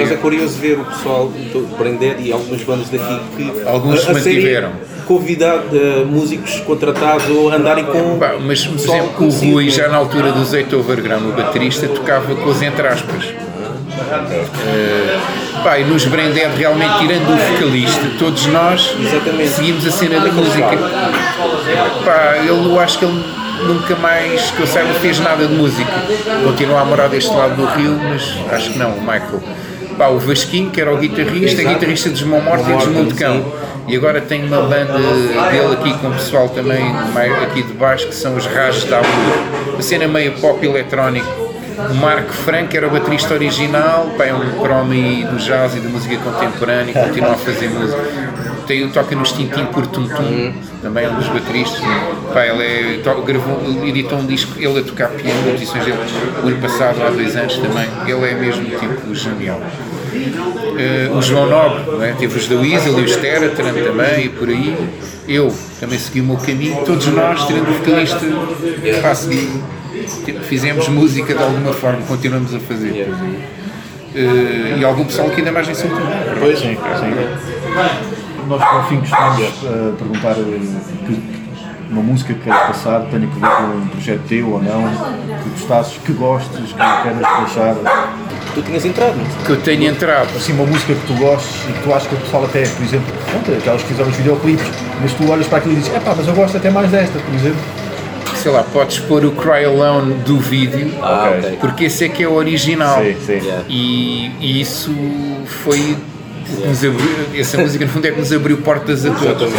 Mas é curioso ver o pessoal do Brain Dead e algumas bandas daqui que Alguns a, a mantiveram. convidado eh, músicos contratados ou andarem com Pá, mas, por exemplo, o Rui, já na altura do Zeito Overground, o baterista, tocava com as entre aspas. Eh, pá, e nos Branded, realmente, tirando o vocalista, todos nós Exatamente. seguimos a cena da música. Pá, ele, eu acho que ele nunca mais, que eu saiba, fez nada de música. Continua a morar deste lado do Rio, mas acho que não, o Michael. Pá, o Vasquinho, que era o guitarrista, Exato. guitarrista de Desmamorte e Desmontecão. E agora tem uma banda dele aqui com o pessoal também aqui de baixo, que são os Rajos da Alura. A cena meio pop eletrónico. O Marco Franco era o baterista original, pá, é um chrome do jazz e da música contemporânea, continua a fazer música. Tem, toca no Tintim por Tum Tum, também é um dos bateristas. Pá, ele é, to- gravou, editou um disco, ele a tocar piano, edições dele, o ano passado, há dois anos também. Ele é mesmo tipo genial. Eh, o João Nobre, não é? teve os da Weasel e os Teratran também e por aí. Eu também segui o meu caminho. Todos nós, tirando o vocalista, pá, segui- tipo, fizemos música de alguma forma, continuamos a fazer. Eh, e algum pessoal que ainda mais em São Tomé. Pois, Sim, sim. Nós, ao fim, costumamos eh, perguntar eh, que uma música que queres passar tenha que ver com um projeto teu ou não, que gostasses, que gostes, que queres deixar. Tu tinhas entrado, não? Que eu tenho entrado. Assim, uma música que tu gostes e que tu achas que o pessoal até, por exemplo, pronto, aquelas que fizeram os videoclipes, mas tu olhas para aquilo e dizes, é pá, mas eu gosto até mais desta, por exemplo. sei lá, podes pôr o Cry Alone do vídeo, Ah, ok. porque esse é que é o original. Sim, sim. Yeah. E, e isso foi. o que nos abriu- essa música, no fundo, é que nos abriu portas a todos.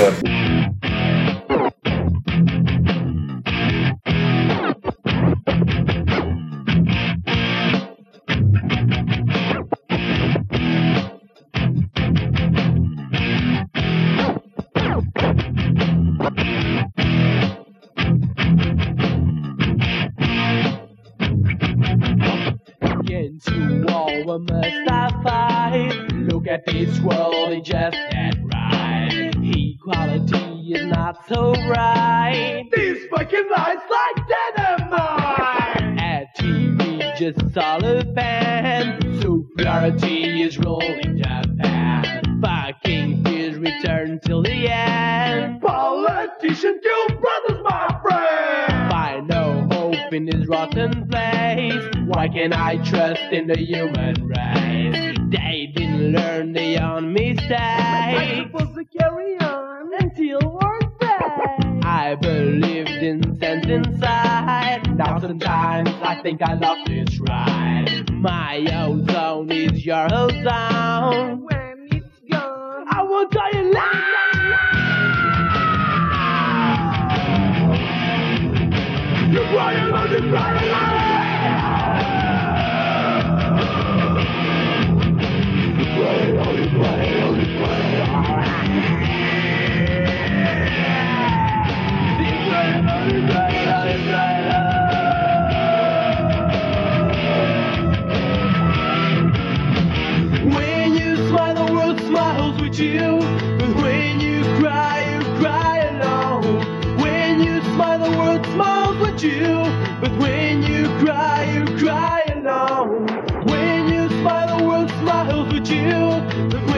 You.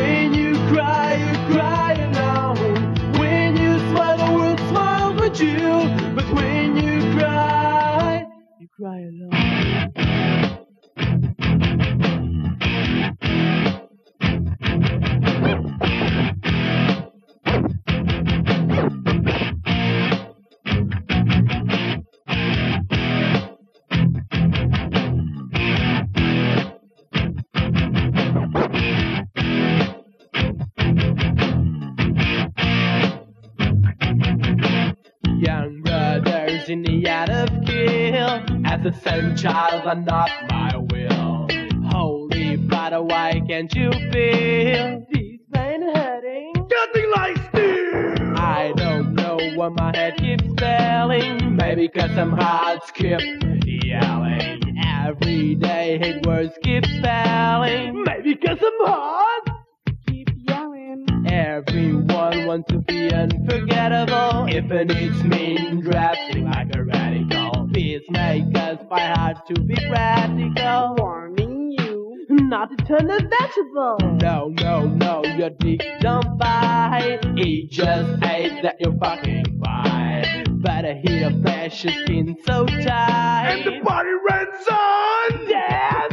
But not my will. Holy Father, why can't you feel this pain hurting? Nothing like steel! I don't know what my head keeps spelling. Maybe cause some hearts keep yelling. Every day hate words keep spelling. Maybe cause some hearts keep yelling. Everyone wants to be unforgettable. Even it's mean dressing like a radical. Peacemakers fight hard to be practical. Warning you not to turn a vegetable. No, no, no, your dick don't bite. It just hates that you're fucking fine. Better hit your precious skin so tight. And the body runs on. Yes.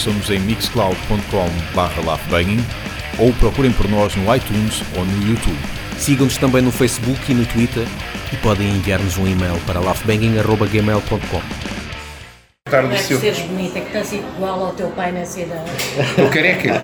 Ouçam-nos em mixcloud.com barra laughbanging ou procurem por nós no iTunes ou no YouTube. Sigam-nos também no Facebook e no Twitter e podem enviar-nos um e-mail para laughbanging.gmail.com Tarde Não é do por seu. seres bonita, é que estás igual ao teu pai na cidade. Estou careca.